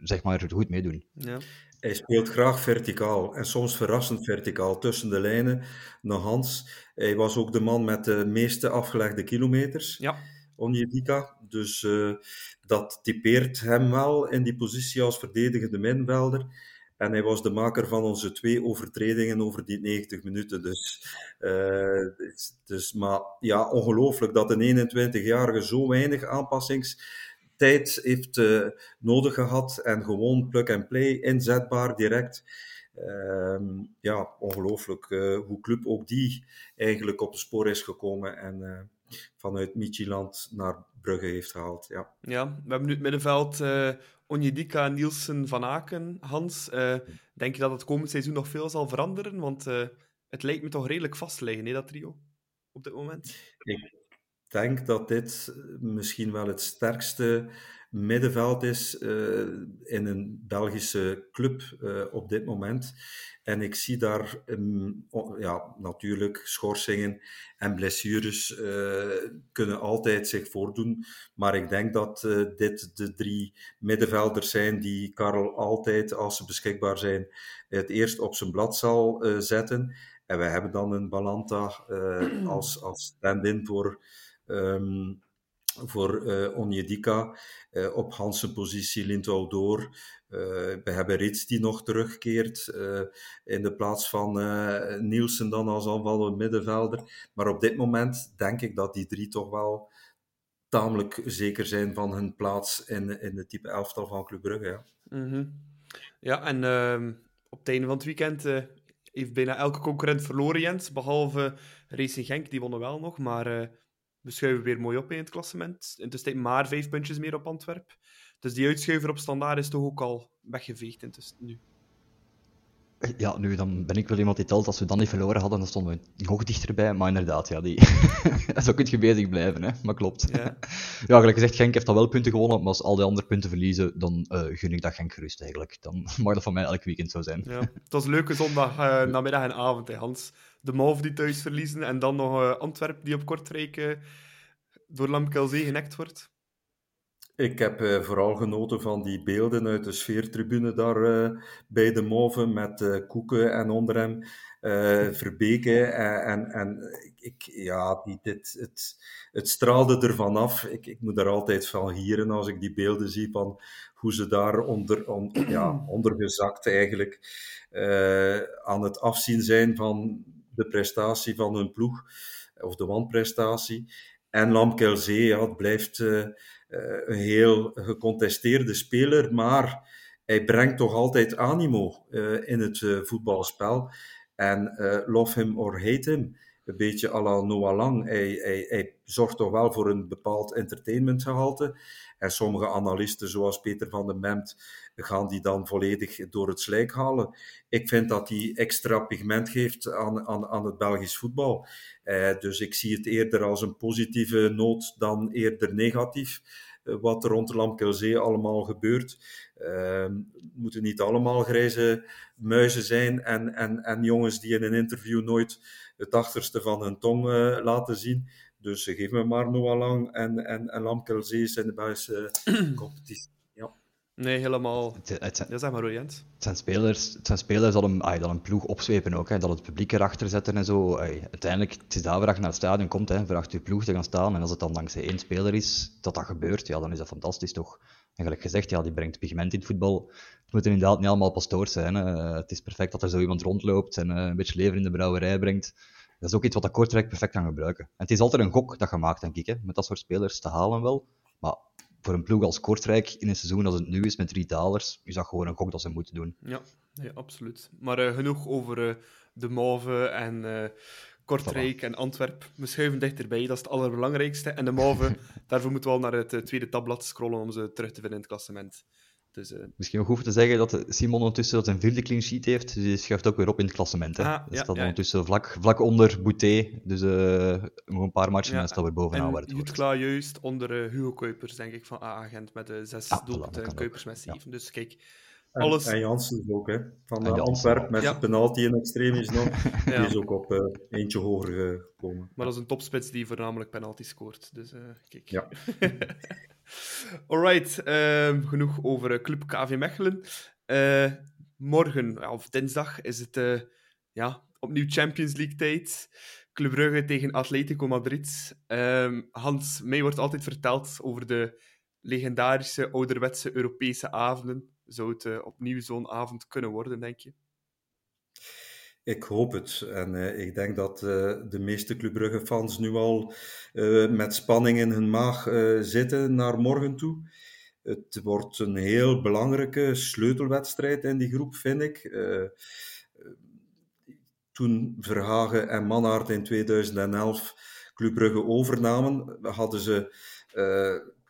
zeg maar, goed meedoen. Ja. Hij speelt graag verticaal en soms verrassend verticaal tussen de lijnen naar Hans. Hij was ook de man met de meeste afgelegde kilometers. Ja. Onjedika. Dus uh, dat typeert hem wel in die positie als verdedigende middenvelder. En hij was de maker van onze twee overtredingen over die 90 minuten. Dus, uh, dus maar ja, ongelooflijk dat een 21-jarige zo weinig aanpassingstijd heeft uh, nodig gehad. En gewoon plug-and-play, inzetbaar, direct. Uh, ja, ongelooflijk uh, hoe club ook die eigenlijk op de spoor is gekomen. En vanuit Michieland naar Brugge heeft gehaald. Ja, ja we hebben nu het middenveld Onjedika, Nielsen, Van Aken, Hans. Uh, denk je dat het komend seizoen nog veel zal veranderen? Want uh, het lijkt me toch redelijk vast te liggen, hè, dat trio, op dit moment. Ik denk dat dit misschien wel het sterkste middenveld is uh, in een Belgische club op dit moment. En ik zie daar um, ja, natuurlijk schorsingen en blessures uh, kunnen altijd zich voordoen. Maar ik denk dat dit de drie middenvelders zijn die Karel altijd, als ze beschikbaar zijn, het eerst op zijn blad zal zetten. En wij hebben dan een Balanta als, als stand-in voor, um, voor Onjedika. op Hansen positie Lindwall door. Uh, we hebben Rits die nog terugkeert uh, in de plaats van uh, Nielsen dan als aanvallende middenvelder. Maar op dit moment denk ik dat die drie toch wel tamelijk zeker zijn van hun plaats in, in de type elftal van Club Brugge. Ja, -hmm. ja en ehm, op het einde van het weekend heeft bijna elke concurrent verloren, Jens. Behalve Racing Genk, die wonnen wel nog. Maar we schuiven weer mooi op in het klassement. Intussen maar vijf puntjes meer op Antwerpen. Dus die uitschuiver op standaard is toch ook al weggeveegd intussen nu. Ja, nu dan ben ik wel iemand die telt. Als we dan niet verloren hadden, dan stonden we nog dichterbij. Maar inderdaad, ja, die... zo kun je bezig blijven, hè. Maar klopt. Ja, ja gelijk gezegd, Genk heeft al wel punten gewonnen. Maar als al die andere punten verliezen, dan uh, gun ik dat Genk gerust eigenlijk. Dan mag dat van mij elk weekend zo zijn. Ja, het was een leuke zondag, uh, namiddag en avond, hè, Hans. De Mauve die thuis verliezen en dan nog uh, Antwerpen die op Kortrijk door Lamkelzee genekt wordt? Ik heb uh, vooral genoten van die beelden uit de sfeertribune daar uh, bij de Move met uh, Koeken en onder hem Verbeke. En, en ik, ja, die, dit, het, het straalde ervan af. Ik, ik moet er altijd van gieren als ik die beelden zie van hoe ze daar onder, on, ja, ondergezakt eigenlijk aan het afzien zijn van de prestatie van hun ploeg, of de wanprestatie. En Lamkelzee, ja, het blijft eh, een heel gecontesteerde speler, maar hij brengt toch altijd animo eh, in het eh, voetbalspel. En love him or hate him, een beetje à la Noah Lang. Hij, hij, hij, zorgt toch wel voor een bepaald entertainmentgehalte. En sommige analisten, zoals Peter van den Memt, gaan die dan volledig door het slijk halen. Ik vind dat hij extra pigment geeft aan, aan, aan het Belgisch voetbal. Eh, dus ik zie het eerder als een positieve noot dan eerder negatief. Eh, wat er rond Lamkelzee allemaal gebeurt. Uh, moeten niet allemaal grijze muizen zijn en, en, en jongens die in een interview nooit het achterste van hun tong uh, laten zien. Dus geef me maar Noah Lang en, en, en Lamkelzee in de Belgische competitie. Nee, helemaal. Het, het zijn, ja, zeg maar, Het zijn spelers, het zijn spelers dat een, ay, dat een ploeg opzwepen ook. Hè, dat het publiek erachter zetten en zo. Ay, uiteindelijk, het is daarvoor dat je naar het stadion komt, hè, voor achter je ploeg te gaan staan. En als het dan dankzij één speler is, dat dat gebeurt, ja, dan is dat fantastisch toch. En gelijk gezegd, ja, die brengt pigment in het voetbal. Het moeten inderdaad niet allemaal pastoors zijn. Hè. Het is perfect dat er zo iemand rondloopt en uh, een beetje leven in de brouwerij brengt. Dat is ook iets wat Kortrijk perfect kan gebruiken. En het is altijd een gok dat je maakt, denk ik, hè, met dat soort spelers te halen wel. Maar voor een ploeg als Kortrijk in een seizoen als het nu is met drie dalers, is dat gewoon een gok dat ze moeten doen. Ja, ja absoluut. Maar uh, genoeg over uh, de Mauve en uh, Kortrijk en Antwerp. We schuiven dichterbij, dat is het allerbelangrijkste. En de Mauve, daarvoor moeten we al naar het tweede tabblad scrollen om ze terug te vinden in het klassement. Dus, uh... Misschien nog hoeven te zeggen dat Simon ondertussen zijn vierde clean sheet heeft, dus die schuift ook weer op in het klassement. Hè. Ah, dus ja, dat ja. ondertussen vlak, vlak onder Boutet, dus uh, nog een paar matchen ja. en staat weer bovenaan waar het wordt. klaar juist onder uh, Hugo Kuipers, denk ik, van A-agent met de zes ah, doelpunten en Kuipers met zeven. Dus kijk, alles... En, Janssen ook, hè. Van uh, Antwerp met ja. penalty in extremis nog. Die is ook op uh, eentje hoger gekomen. Maar dat is een topspits die voornamelijk penalty scoort. Dus uh, kijk. Ja. Alright, uh, genoeg over Club KV Mechelen. morgen, of dinsdag, is het ja, opnieuw Champions League tijd. Club Brugge tegen Atletico Madrid. Ehm, Hans, mij wordt altijd verteld over de legendarische ouderwetse Europese avonden zou het opnieuw zo'n avond kunnen worden, denk je? Ik hoop het. En uh, ik denk dat uh, de meeste Club Brugge-fans nu al met spanning in hun maag zitten naar morgen toe. Het wordt een heel belangrijke sleutelwedstrijd in die groep, vind ik. toen Verhagen en Manhart in 2011 Club Brugge overnamen, hadden ze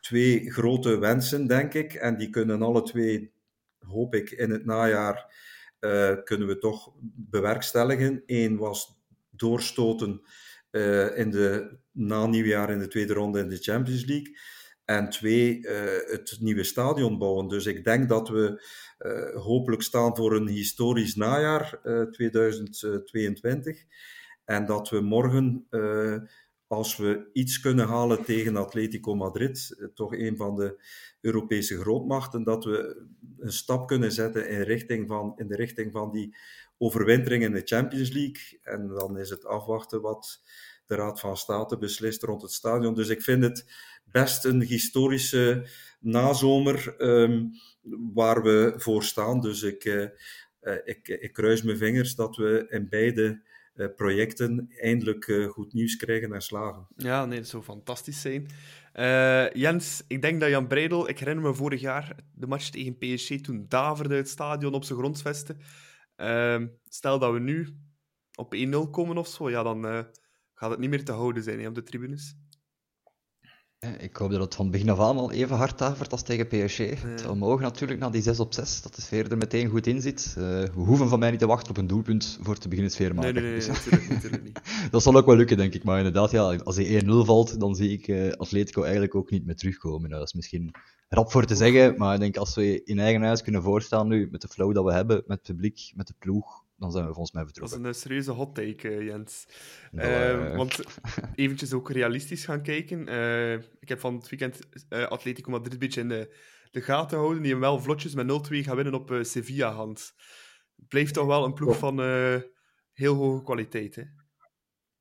twee grote wensen, denk ik. En die kunnen alle twee hoop ik in het najaar uh, kunnen we toch bewerkstelligen. Eén was doorstoten uh, in de, na nieuwjaar in de tweede ronde in de Champions League. En twee, uh, het nieuwe stadion bouwen. Dus ik denk dat we hopelijk staan voor een historisch najaar 2022. En dat we morgen als we iets kunnen halen tegen Atletico Madrid, eh, toch een van de Europese grootmachten, dat we een stap kunnen zetten in, richting van, in de richting van die overwintering in de Champions League. En dan is het afwachten wat de Raad van State beslist rond het stadion. Dus ik vind het best een historische nazomer um, waar we voor staan. Dus ik, uh, uh, ik, ik kruis mijn vingers dat we in beide eh, projecten eindelijk eh, goed nieuws krijgen en slagen. Ja, nee, dat zou fantastisch zijn. Uh, Jens, ik denk dat Jan Breidel, ik herinner me vorig jaar de match tegen PSG, toen daverde het stadion op zijn grondsvesten. Uh, stel dat we nu op 1-0 komen of zo, ja, dan gaat het niet meer te houden zijn hè, op de tribunes. Ik hoop dat het van begin af aan al even hard davert als tegen PSG. Het omhoog natuurlijk na die 6 op 6, dat de sfeer er meteen goed in zit. Uh, we hoeven van mij niet te wachten op een doelpunt voor te beginnen sfeer maken. Nee, nee, nee, natuurlijk, natuurlijk niet. dat zal ook wel lukken, denk ik. Maar inderdaad, ja, als hij 1-0 valt, dan zie ik uh, Atletico eigenlijk ook niet meer terugkomen. Nou, dat is misschien rap voor te zeggen, maar ik denk als we in eigen huis kunnen voorstaan nu, met de flow dat we hebben, met het publiek, met de ploeg, dan zijn we volgens mij Dat is vertrokken. een serieuze hot take, eh, Jens. Eh, want eventjes ook realistisch gaan kijken. Eh, ik heb van het weekend eh, Atletico Madrid een beetje in de, de gaten houden. Die hem wel vlotjes met 0-2 gaan winnen op Sevilla-hand. Blijft toch wel een ploeg van eh, heel hoge kwaliteit, hè?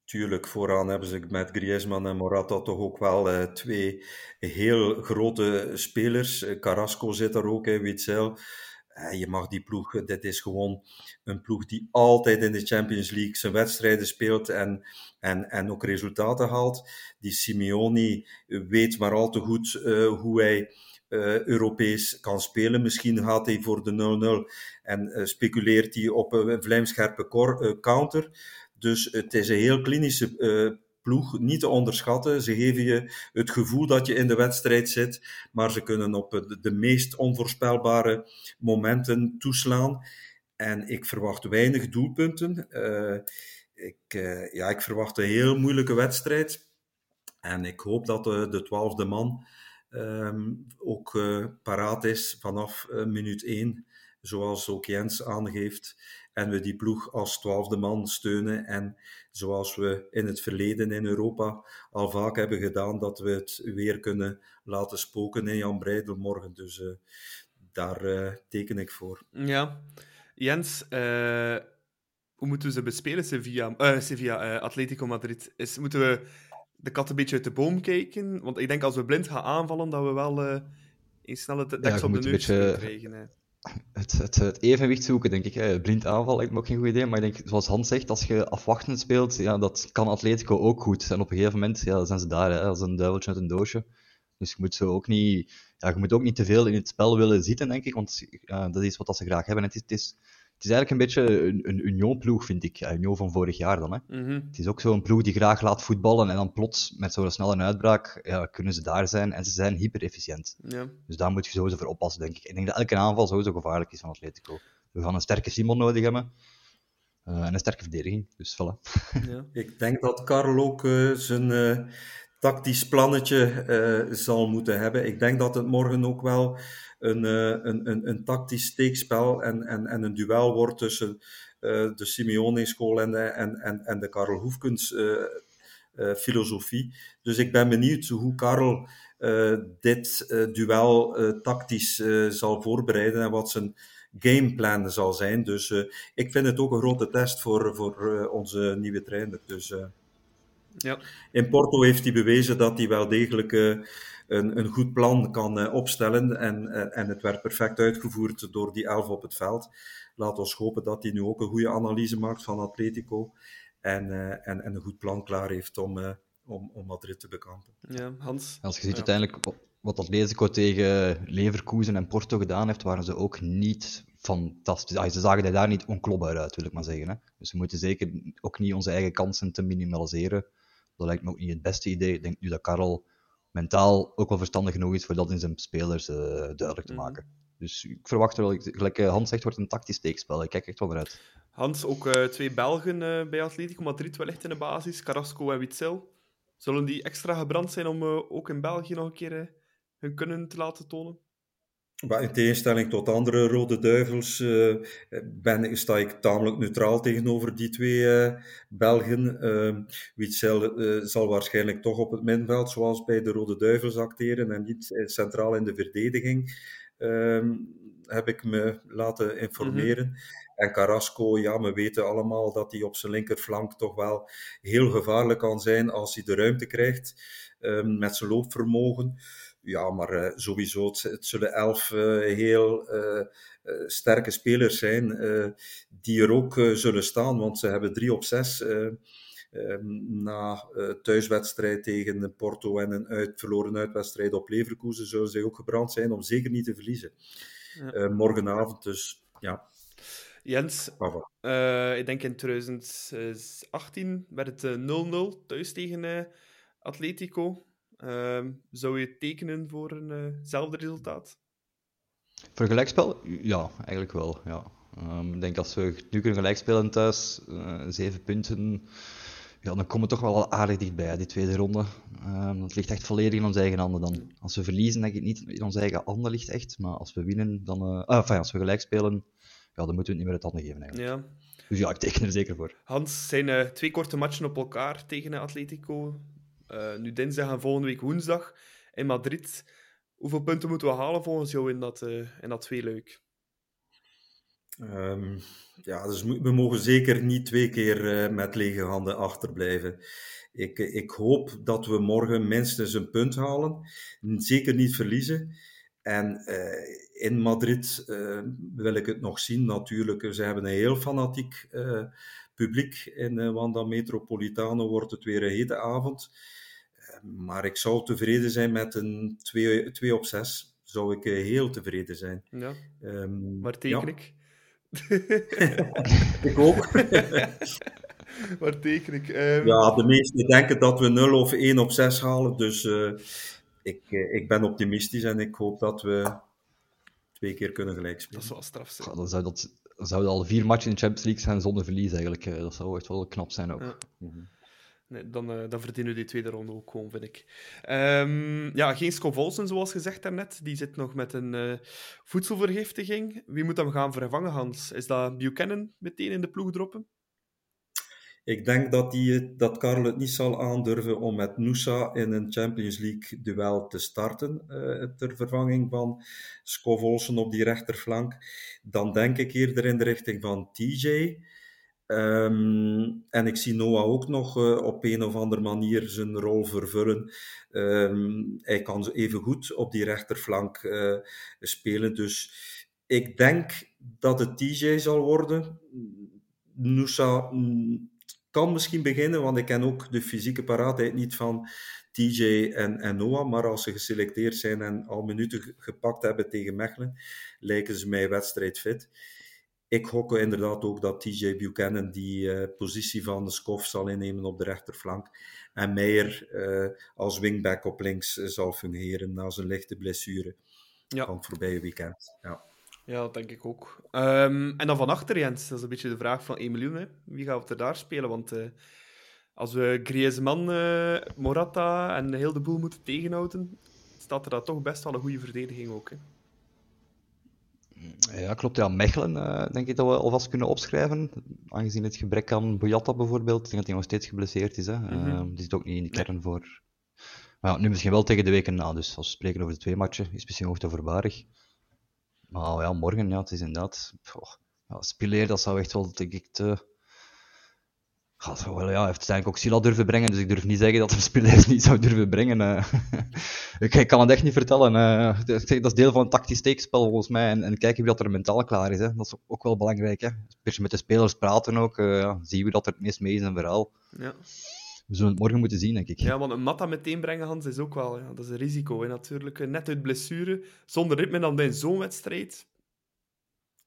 Tuurlijk, vooraan hebben ze met Griezmann en Morata toch ook wel eh, twee heel grote spelers. Carrasco zit er ook, in Witzel. Eh, je mag die ploeg, dit is gewoon een ploeg die altijd in de Champions League zijn wedstrijden speelt en, en, en ook resultaten haalt. Die Simeone weet maar al te goed eh, hoe hij eh, Europees kan spelen. Misschien gaat hij voor de 0-0 en speculeert hij op een vlijmscherpe counter. Dus het is een heel klinische ploeg, niet te onderschatten. Ze geven je het gevoel dat je in de wedstrijd zit, maar ze kunnen op de, meest onvoorspelbare momenten toeslaan. En ik verwacht weinig doelpunten. Eh, ik, eh, ja, ik verwacht een heel moeilijke wedstrijd. En ik hoop dat de, de twaalfde man ehm, ook eh, paraat is vanaf minuut 1, zoals ook Jens aangeeft. En we die ploeg als twaalfde man steunen. En zoals we in het verleden in Europa al vaak hebben gedaan, dat we het weer kunnen laten spoken in Jan Breidel morgen. Dus eh, daar eh, teken ik voor. Ja. Jens, eh, hoe moeten we ze bespelen, Sevilla, eh, Sevilla eh, Atletico Madrid? Is, moeten we de kat een beetje uit de boom kijken? Want ik denk als we blind gaan aanvallen, dat we wel eh een snelle deksel op de neus beetje- krijgen. hè. Het, het, evenwicht zoeken, denk ik. Blind aanval lijkt me ook geen goed idee. Maar ik denk, zoals Hans zegt, als je afwachtend speelt, ja, dat kan Atletico ook goed. En op een gegeven moment ja, zijn ze daar, hè, als een duiveltje uit een doosje. Dus je moet, zo ook niet, ja, je moet ook niet te veel in het spel willen zitten, denk ik. Want dat is wat ze graag hebben. Het is, het is, het is eigenlijk een beetje een, een Union-ploeg, vind ik. Ja, Union van vorig jaar dan. Hè. Mhm. Het is ook zo'n ploeg die graag laat voetballen. En dan plots, met zo'n snelle uitbraak, ja, kunnen ze daar zijn. En ze zijn hyper-efficiënt. Ja. Dus daar moet je sowieso voor oppassen, denk ik. Ik denk dat elke aanval sowieso gevaarlijk is van Atletico. We gaan een sterke Simon nodig hebben. Eh, en een sterke verdediging. Dus voilà. Ja. Ik denk dat Karel ook eh, zijn eh, tactisch plannetje eh, zal moeten hebben. Ik denk dat het morgen ook wel een, eh, een, een, een tactisch steekspel en, en, en een duel wordt tussen eh, de Simeone-school en de, en, en, en de Karel Hoefkens eh, filosofie. Dus ik ben benieuwd hoe Karel dit duel tactisch zal voorbereiden en wat zijn gameplan zal zijn. Dus ik vind het ook een grote test voor, voor onze nieuwe trainer. Dus Ja. in Porto heeft hij bewezen dat hij wel degelijk een, een goed plan kan eh, opstellen. En, en, en het werd perfect uitgevoerd door die elf op het veld. Laat ons hopen dat hij nu ook een goede analyse maakt van Atletico. En, eh, en, en een goed plan klaar heeft om, eh, om, om Madrid te bekampen. ja, Hans. Als je ziet Ja. uiteindelijk wat- Atletico tegen Leverkusen en Porto gedaan heeft, waren ze ook niet fantastisch. Ah, ze zagen er daar niet onkloppbaar uit, wil ik maar zeggen. Hè. Dus we moeten zeker ook niet onze eigen kansen te minimaliseren. Dat lijkt me ook niet het beste idee. Ik denk nu dat Karel mentaal ook wel verstandig genoeg is voor dat in zijn spelers eh, duidelijk te Mhm. maken. Dus ik verwacht wel, gelijk eh, Hans zegt, wordt een tactisch steekspel. Ik kijk echt wel naar uit. Hans, ook eh, twee Belgen bij Atletico Madrid wellicht in de basis, Carrasco en Witzel. Zullen die extra gebrand zijn om ook in België nog een keer hun kunnen te laten tonen? Maar in tegenstelling tot andere Rode Duivels eh, ben, sta ik tamelijk neutraal tegenover die twee eh, Belgen. Uh, Witzel zal waarschijnlijk toch op het middenveld, zoals bij de Rode Duivels, acteren en niet centraal in de verdediging, ehm, heb ik me laten informeren. En Carrasco, ja, we weten allemaal dat hij op zijn linkerflank toch wel heel gevaarlijk kan zijn als hij de ruimte krijgt ehm, met zijn loopvermogen. Ja, maar eh, sowieso, het, het zullen elf eh, heel eh, sterke spelers zijn die er ook zullen staan, want ze hebben drie op zes eh, ehm, na thuiswedstrijd tegen Porto en een uit, verloren uitwedstrijd op Leverkusen zullen ze ook gebrand zijn om zeker niet te verliezen. Ja. Morgenavond, dus ja, Jens, ik denk in 2018 werd het eh, 0-0 thuis tegen Atletico. Ehm, zou je tekenen voor eenzelfde resultaat? Voor gelijkspel? Ja, eigenlijk wel. Ja. Ehm, ik denk als we nu kunnen gelijkspelen thuis, eh, zeven punten, ja, dan komen we toch wel aardig dichtbij, die tweede ronde. Ehm dat ligt echt volledig in onze eigen handen dan. Als we verliezen, denk ik niet in onze eigen handen ligt echt, maar als we winnen, dan... eh ah, enfin, als we gelijk spelen, ja, dan moeten we het niet meer uit handen geven eigenlijk. Ja. Dus ja, ik teken er zeker voor. Hans, zijn uh, twee korte matchen op elkaar tegen Atletico. Uh, nu dinsdag en volgende week woensdag in Madrid. Hoeveel punten moeten we halen volgens jou in dat, uh, in dat tweeluik? Um, ja, dus we mogen zeker niet twee keer met lege handen achterblijven. Ik, ik hoop dat we morgen minstens een punt halen. Zeker niet verliezen. En in Madrid wil ik het nog zien, natuurlijk. Ze hebben een heel fanatiek uh, publiek. In Wanda Metropolitano wordt het weer een hete avond. maar ik zou tevreden zijn met een 2 op 6. Zou ik heel tevreden zijn. Ja, um, maar teken ja. ik? ik ook. maar teken ik? Um... Ja, de meesten denken dat we 0 of 1 op 6 halen. Dus ik, ik ben optimistisch en ik hoop dat we twee keer kunnen gelijk spelen. Dat is wel straf zijn. Ja, dan zou dat zouden al vier matchen in de Champions League zijn zonder verlies eigenlijk. Dat zou echt wel knap zijn ook. Ja. Mm-hmm. Nee, dan, uh, dan verdienen we die tweede ronde ook gewoon, vind ik. Um, ja, geen Scovolsen, zoals gezegd daarnet. Die zit nog met een uh, voedselvergiftiging. Wie moet hem gaan vervangen, Hans? Is dat Buchanan meteen in de ploeg droppen? Ik denk dat, die, dat Karel het niet zal aandurven om met Noosa in een Champions League duel te starten, uh, ter vervanging van Skov Olsen op die rechterflank. Dan denk ik eerder in de richting van TJ. Um, en ik zie Noah ook nog uh, op een of andere manier zijn rol vervullen. Um, hij kan even goed op die rechterflank uh, spelen. Dus ik denk dat het TJ zal worden. Noosa kan misschien beginnen, want ik ken ook de fysieke paraatheid niet van TJ en, en Noah. Maar als ze geselecteerd zijn en al minuten gepakt hebben tegen Mechelen, lijken ze mij wedstrijdfit. Ik hok inderdaad ook dat TJ Buchanan die uh, positie van de Skof zal innemen op de rechterflank. En Meijer uh, als wingback op links uh, zal fungeren na zijn lichte blessure ja. van het voorbije weekend. Ja. Ja, dat denk ik ook. Um, en dan van achter, Jens, dat is een beetje de vraag van 1 miljoen. Hè. Wie gaat er daar spelen? Want uh, als we Griezmann, uh, Morata en heel de boel moeten tegenhouden, staat er daar toch best wel een goede verdediging ook. Hè. Ja, klopt. Ja, Mechelen uh, denk ik dat we alvast kunnen opschrijven. Aangezien het gebrek aan Boyata bijvoorbeeld, ik denk dat hij nog steeds geblesseerd is. Hè. Mm -hmm. die zit ook niet in de kern voor... Maar ja, nu misschien wel tegen de weken na, dus als we spreken over de twee matchen, is misschien nog te voorbarig. Maar ja, morgen, ja, het is inderdaad... Oh, ja, dat zou echt wel, denk ik, te... Gaat wel, ja, heeft uiteindelijk ook Sila durven brengen, dus ik durf niet zeggen dat hij Spileer niet zou durven brengen. Uh. ik, kan het echt niet vertellen. Dat is deel van een tactisch steekspel volgens mij. En, en kijken wie dat er mentaal klaar is. Hè. Dat is ook wel belangrijk. Hè. Met de spelers praten ook. Uh, ja, zien wie dat er het meest mee is in verhaal. Ja. We zullen het morgen moeten zien, denk ik. Ja, want een Matta meteen brengen, Hans, is ook wel... Ja, dat is een risico, hè, natuurlijk. Net uit blessure, zonder ritme dan bij zo'n wedstrijd.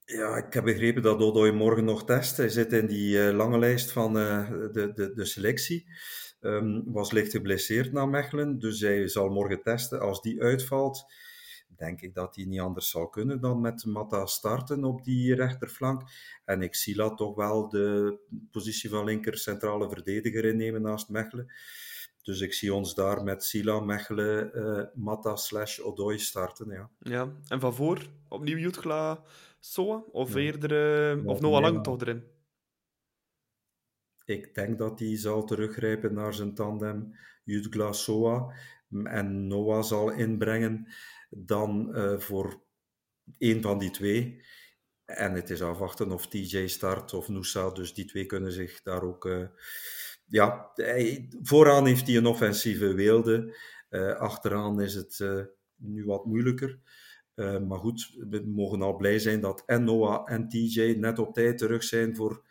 Ja, ik heb begrepen dat Odoi morgen nog test. Hij zit in die uh, lange lijst van uh, de, de, de selectie. Um, was licht geblesseerd na Mechelen, dus hij zal morgen testen. Als die uitvalt, denk ik dat hij niet anders zal kunnen dan met Matta starten op die rechterflank. En ik zie dat toch wel de positie van linker centrale verdediger innemen naast Mechelen. Dus ik zie ons daar met Sila, Mechelen, uh, Matta slash Odoi starten. Ja. ja, en van voor opnieuw Jutgla, Soa? Of ja. eerder, uh, of Noah Lang toch erin? Ik denk dat hij zal teruggrijpen naar zijn tandem Jutgla, Soa. En Noah zal inbrengen dan uh, voor één van die twee. En het is afwachten of TJ start of Noosa. Dus die twee kunnen zich daar ook. Uh, ja, vooraan heeft hij een offensieve weelde. Uh, achteraan is het nu wat moeilijker. maar goed, we mogen al blij zijn dat en Noah en TJ net op tijd terug zijn voor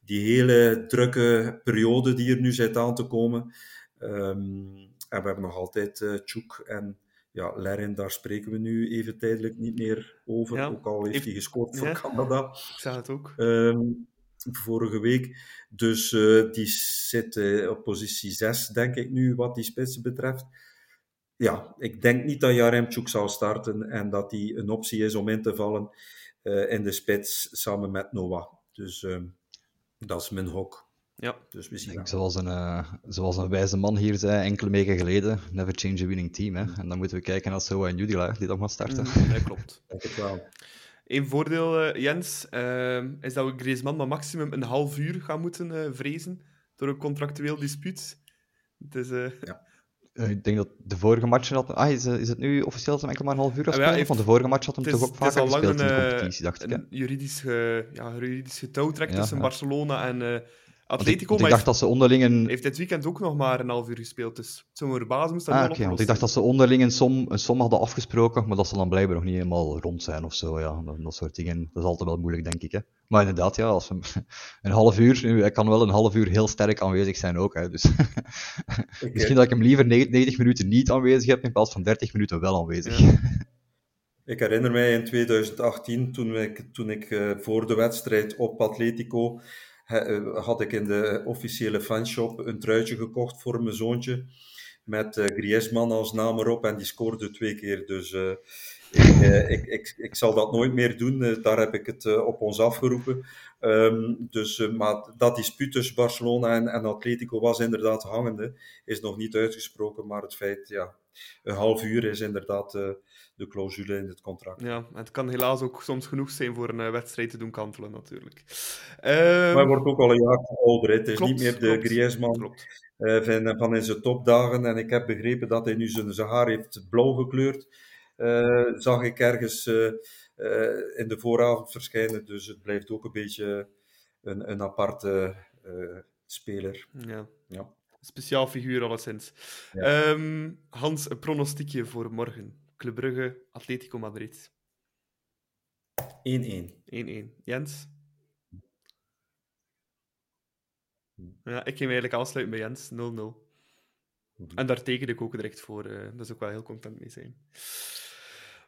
die hele drukke periode die er nu zit aan te komen. Um, en we hebben nog altijd uh, en ja, Lerin, daar spreken we nu even tijdelijk niet meer over. Ja, ook al heeft hij gescoord voor ja, Canada. Ik zag het ook. Um, vorige week. Dus uh, die zit uh, op positie 6, denk ik nu, wat die spitsen betreft. Ja, ik denk niet dat Jaremchuk zal starten en dat hij een optie is om in te vallen uh, in de spits samen met Noah. Dus dat is mijn hok. Ja. Dus Denk, zoals, een, uh, zoals een wijze man hier zei enkele weken geleden, never change a winning team. Hè? En dan moeten we kijken naar Soa en Judila, die dan gaan starten. Mm, dat klopt. Denk het wel. Eén voordeel, eh, Jens, eh, is dat we Griezmann maar maximum een half uur gaan moeten eh, vrezen door een contractueel dispuut. Dus, eh, Eh, ik denk dat de vorige matchen had... Ah, is, eh, is het nu officieel dat hij enkel maar een half uur gaat Ah, ja, heeft- Want de vorige match had hem is, toch ook vaak al lang gespeeld een, in de eh, competitie, dacht ik. hè? een juridisch, ge, ja, juridisch getouwtrek Ja, tussen ja. Barcelona en ik, Atletico. ik maar dacht dat ze onderling een... heeft dit weekend ook nog maar een half uur gespeeld. Dus het zou me verbazen moest dat Ah, want ik dacht dat ze onderling een som, een som hadden afgesproken, maar dat ze dan blijkbaar nog niet helemaal rond zijn of zo. Ja, dat, dat soort dingen. Dat is altijd wel moeilijk, denk ik. Hè. Maar inderdaad, ja, als we een half uur, nu, hij kan wel een half uur heel sterk aanwezig zijn ook. Hè, dus Ik, misschien dat ik hem liever 90 minuten niet aanwezig heb in plaats van 30 minuten wel aanwezig. Ja. Ik herinner mij in 2018, toen ik, toen ik eh, voor de wedstrijd op Atletico, had ik in de officiële fanshop een truitje gekocht voor mijn zoontje, met eh, Griezmann als naam erop, en die scoorde twee keer. Dus eh, ik, eh, ik, ik, ik zal dat nooit meer doen, eh, daar heb ik het eh, op ons afgeroepen. Ehm, dus, eh, maar dat dispuut tussen Barcelona en, en Atletico was inderdaad hangende, is nog niet uitgesproken, maar het feit, ja, een half uur is inderdaad... de clausule in het contract. Ja, en het kan helaas ook soms genoeg zijn voor een eh, wedstrijd te doen kantelen, natuurlijk. Ehm, Maar hij wordt ook al een jaar ouder. Het is klopt, niet meer de klopt, Griezmann Klopt. eh, van, van in zijn topdagen. En ik heb begrepen dat hij nu zijn, zijn haar heeft blauw gekleurd. Eh, zag ik ergens in de vooravond verschijnen. Dus het blijft ook een beetje een, een aparte speler. Ja. Ja. Speciaal figuur, alleszins. Ja. Ehm, Hans, een pronostiekje voor morgen. Club Brugge, Atletico Madrid. 1-1. 1-1. Jens? Ja, ik ging me eigenlijk aansluiten bij Jens. 0-0. En daar teken ik ook direct voor. eh daar is ook wel heel content mee zijn.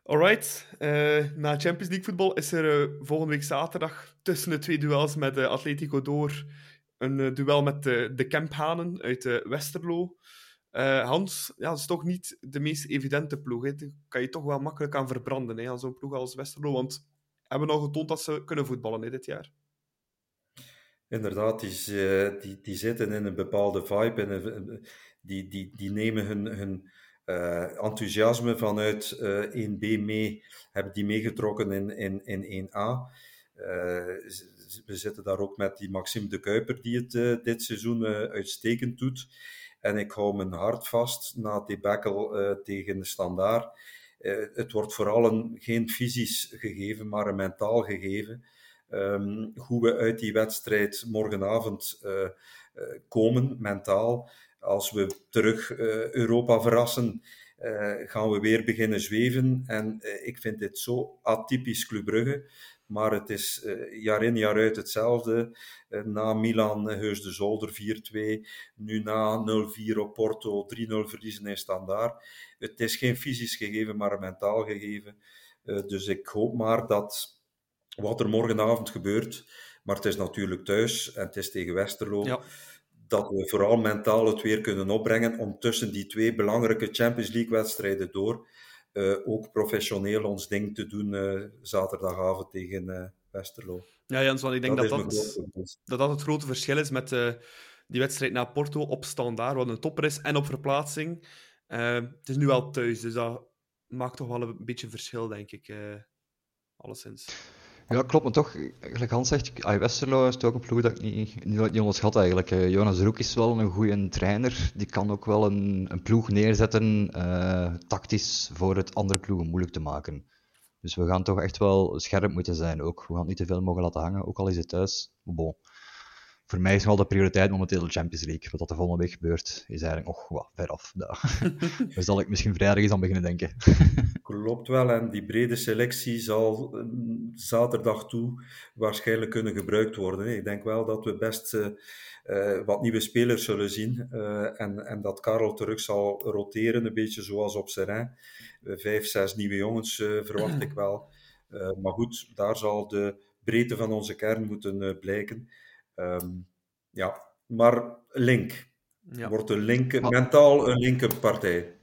Alright. eh, na Champions League voetbal is er eh, volgende week zaterdag tussen de twee duels met Atletico door een duel met de, de Kemphanen uit Westerlo. Eh, Hans, ja, dat is toch niet de meest evidente ploeg. Hè. Daar kan je toch wel makkelijk aan verbranden hè, aan zo'n ploeg als Westerlo. Want hebben al getoond dat ze kunnen voetballen dit jaar. Inderdaad, die, eh, die, die zitten in een bepaalde vibe. En een- die, die, die nemen hun, hun eh, enthousiasme vanuit eh 1B mee, hebben die meegetrokken in, in, in 1A. Eh, z- z- we zitten daar ook met die Maxime de Kuiper, die het eh, dit seizoen eh, uitstekend doet. En ik hou mijn hart vast na het debacle eh, tegen de Standaard. Eh, het wordt vooral een, geen fysisch gegeven, maar een mentaal gegeven. Ehm, hoe we uit die wedstrijd morgenavond eh, komen, mentaal. Als we terug Europa verrassen, gaan we weer beginnen zweven. En eh, ik vind dit zo atypisch Club Brugge. Maar het is eh, jaar in jaar uit hetzelfde. Eh, na Milan, eh, Heus de Zolder 4-2. Nu na 0-4 op Porto, 3-0 verliezen in Standaard. Het is geen fysisch gegeven, maar een mentaal gegeven. Eh, dus ik hoop maar dat wat er morgenavond gebeurt, maar het is natuurlijk thuis en het is tegen Westerlo, Ja. Dat we vooral mentaal het weer kunnen opbrengen om tussen die twee belangrijke Champions League-wedstrijden door eh, ook professioneel ons ding te doen eh, zaterdagavond tegen eh, Westerlo. Ja, Jens, want ik denk dat dat, dat dat het grote verschil is met die wedstrijd na Porto op standaard, wat een topper is, en op verplaatsing. Het is nu al thuis, dus dat maakt toch wel een beetje verschil, denk ik. alleszins. Ja, klopt, maar toch, gelijk Hans zegt, ah, Westerlo is ook een ploeg dat ik niet, niet, niet onderschat eigenlijk. Jonas Roek is wel een goede trainer, die kan ook wel een, een ploeg neerzetten, eh, tactisch, voor het andere ploegen moeilijk te maken. Dus we gaan toch echt wel scherp moeten zijn ook. We gaan niet te veel mogen laten hangen, ook al is het thuis. Bon. Voor mij is wel de prioriteit momenteel de Champions League. Wat dat de volgende week gebeurt, is eigenlijk nog wat ver af. Daar. Daar zal ik misschien vrijdag eens aan beginnen denken. Klopt wel, en die brede selectie zal eh, zaterdag toe waarschijnlijk kunnen gebruikt worden. Ik denk wel dat we best eh, eh, wat nieuwe spelers zullen zien eh, en, en dat Karel terug zal roteren, een beetje zoals op Serrain. Vijf, zes nieuwe jongens verwacht ik wel. Eh, maar goed, daar zal de breedte van onze kern moeten blijken. Ehm, ja, maar link. Ja. Wordt een link, Maar- mentaal een linker partij.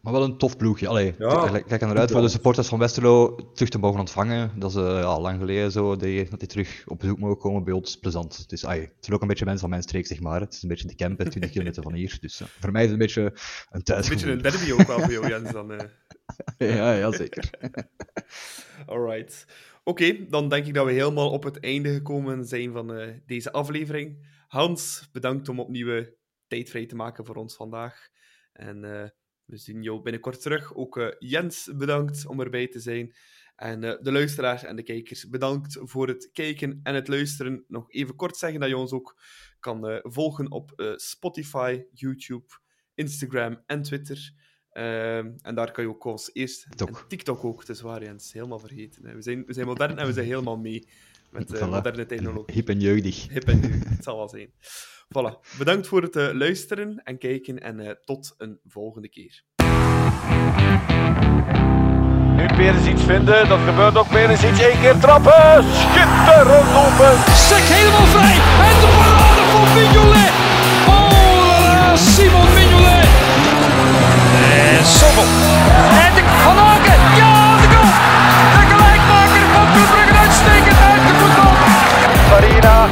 Maar wel een tof ploegje. Allee, Ja, kijk, kijk eruit voor de supporters van Westerlo terug te mogen ontvangen. Dat is eh, ja, lang geleden zo, die, dat die terug op bezoek mogen komen bij ons. Plezant. Het, is, ai, het zijn ook een beetje mensen van mijn streek, zeg maar. Het is een beetje de campen, 20 kilometer van hier. Dus eh, voor mij is het een beetje een Het is thuisgevoel. een beetje een derby ook wel voor jou, Jens. Dan, eh. ja, ja, zeker. Alright. Oké, dan denk ik dat we helemaal op het einde gekomen zijn van uh, deze aflevering. Hans, bedankt om opnieuw tijd vrij te maken voor ons vandaag. En uh, we zien jou binnenkort terug. Ook uh, Jens, bedankt om erbij te zijn. En de luisteraars en de kijkers, bedankt voor het kijken en het luisteren. Nog even kort zeggen dat je ons ook kan volgen op Spotify, YouTube, Instagram en Twitter. Ehm, en daar kan je ook als eerst... TikTok. Ook, te is Jens, helemaal vergeten. Hè. We, zijn, we zijn modern en we zijn helemaal mee met eh, moderne technologie. Hip en jeugdig. Hip en jeugdig, het zal wel zijn. Voilà, bedankt voor het eh, luisteren en kijken en eh, tot een volgende keer. Nu Perens iets vinden, dat gebeurt ook. Perens iets één keer trappen, schitterend open. Sek helemaal vrij en de parade van Mignolet. Oh, Simon eh, en Sobel. En de Van Aken. Ja, de goal. De gelijkmaker van Club Brugge uitstekend uitgevoerd. Marina.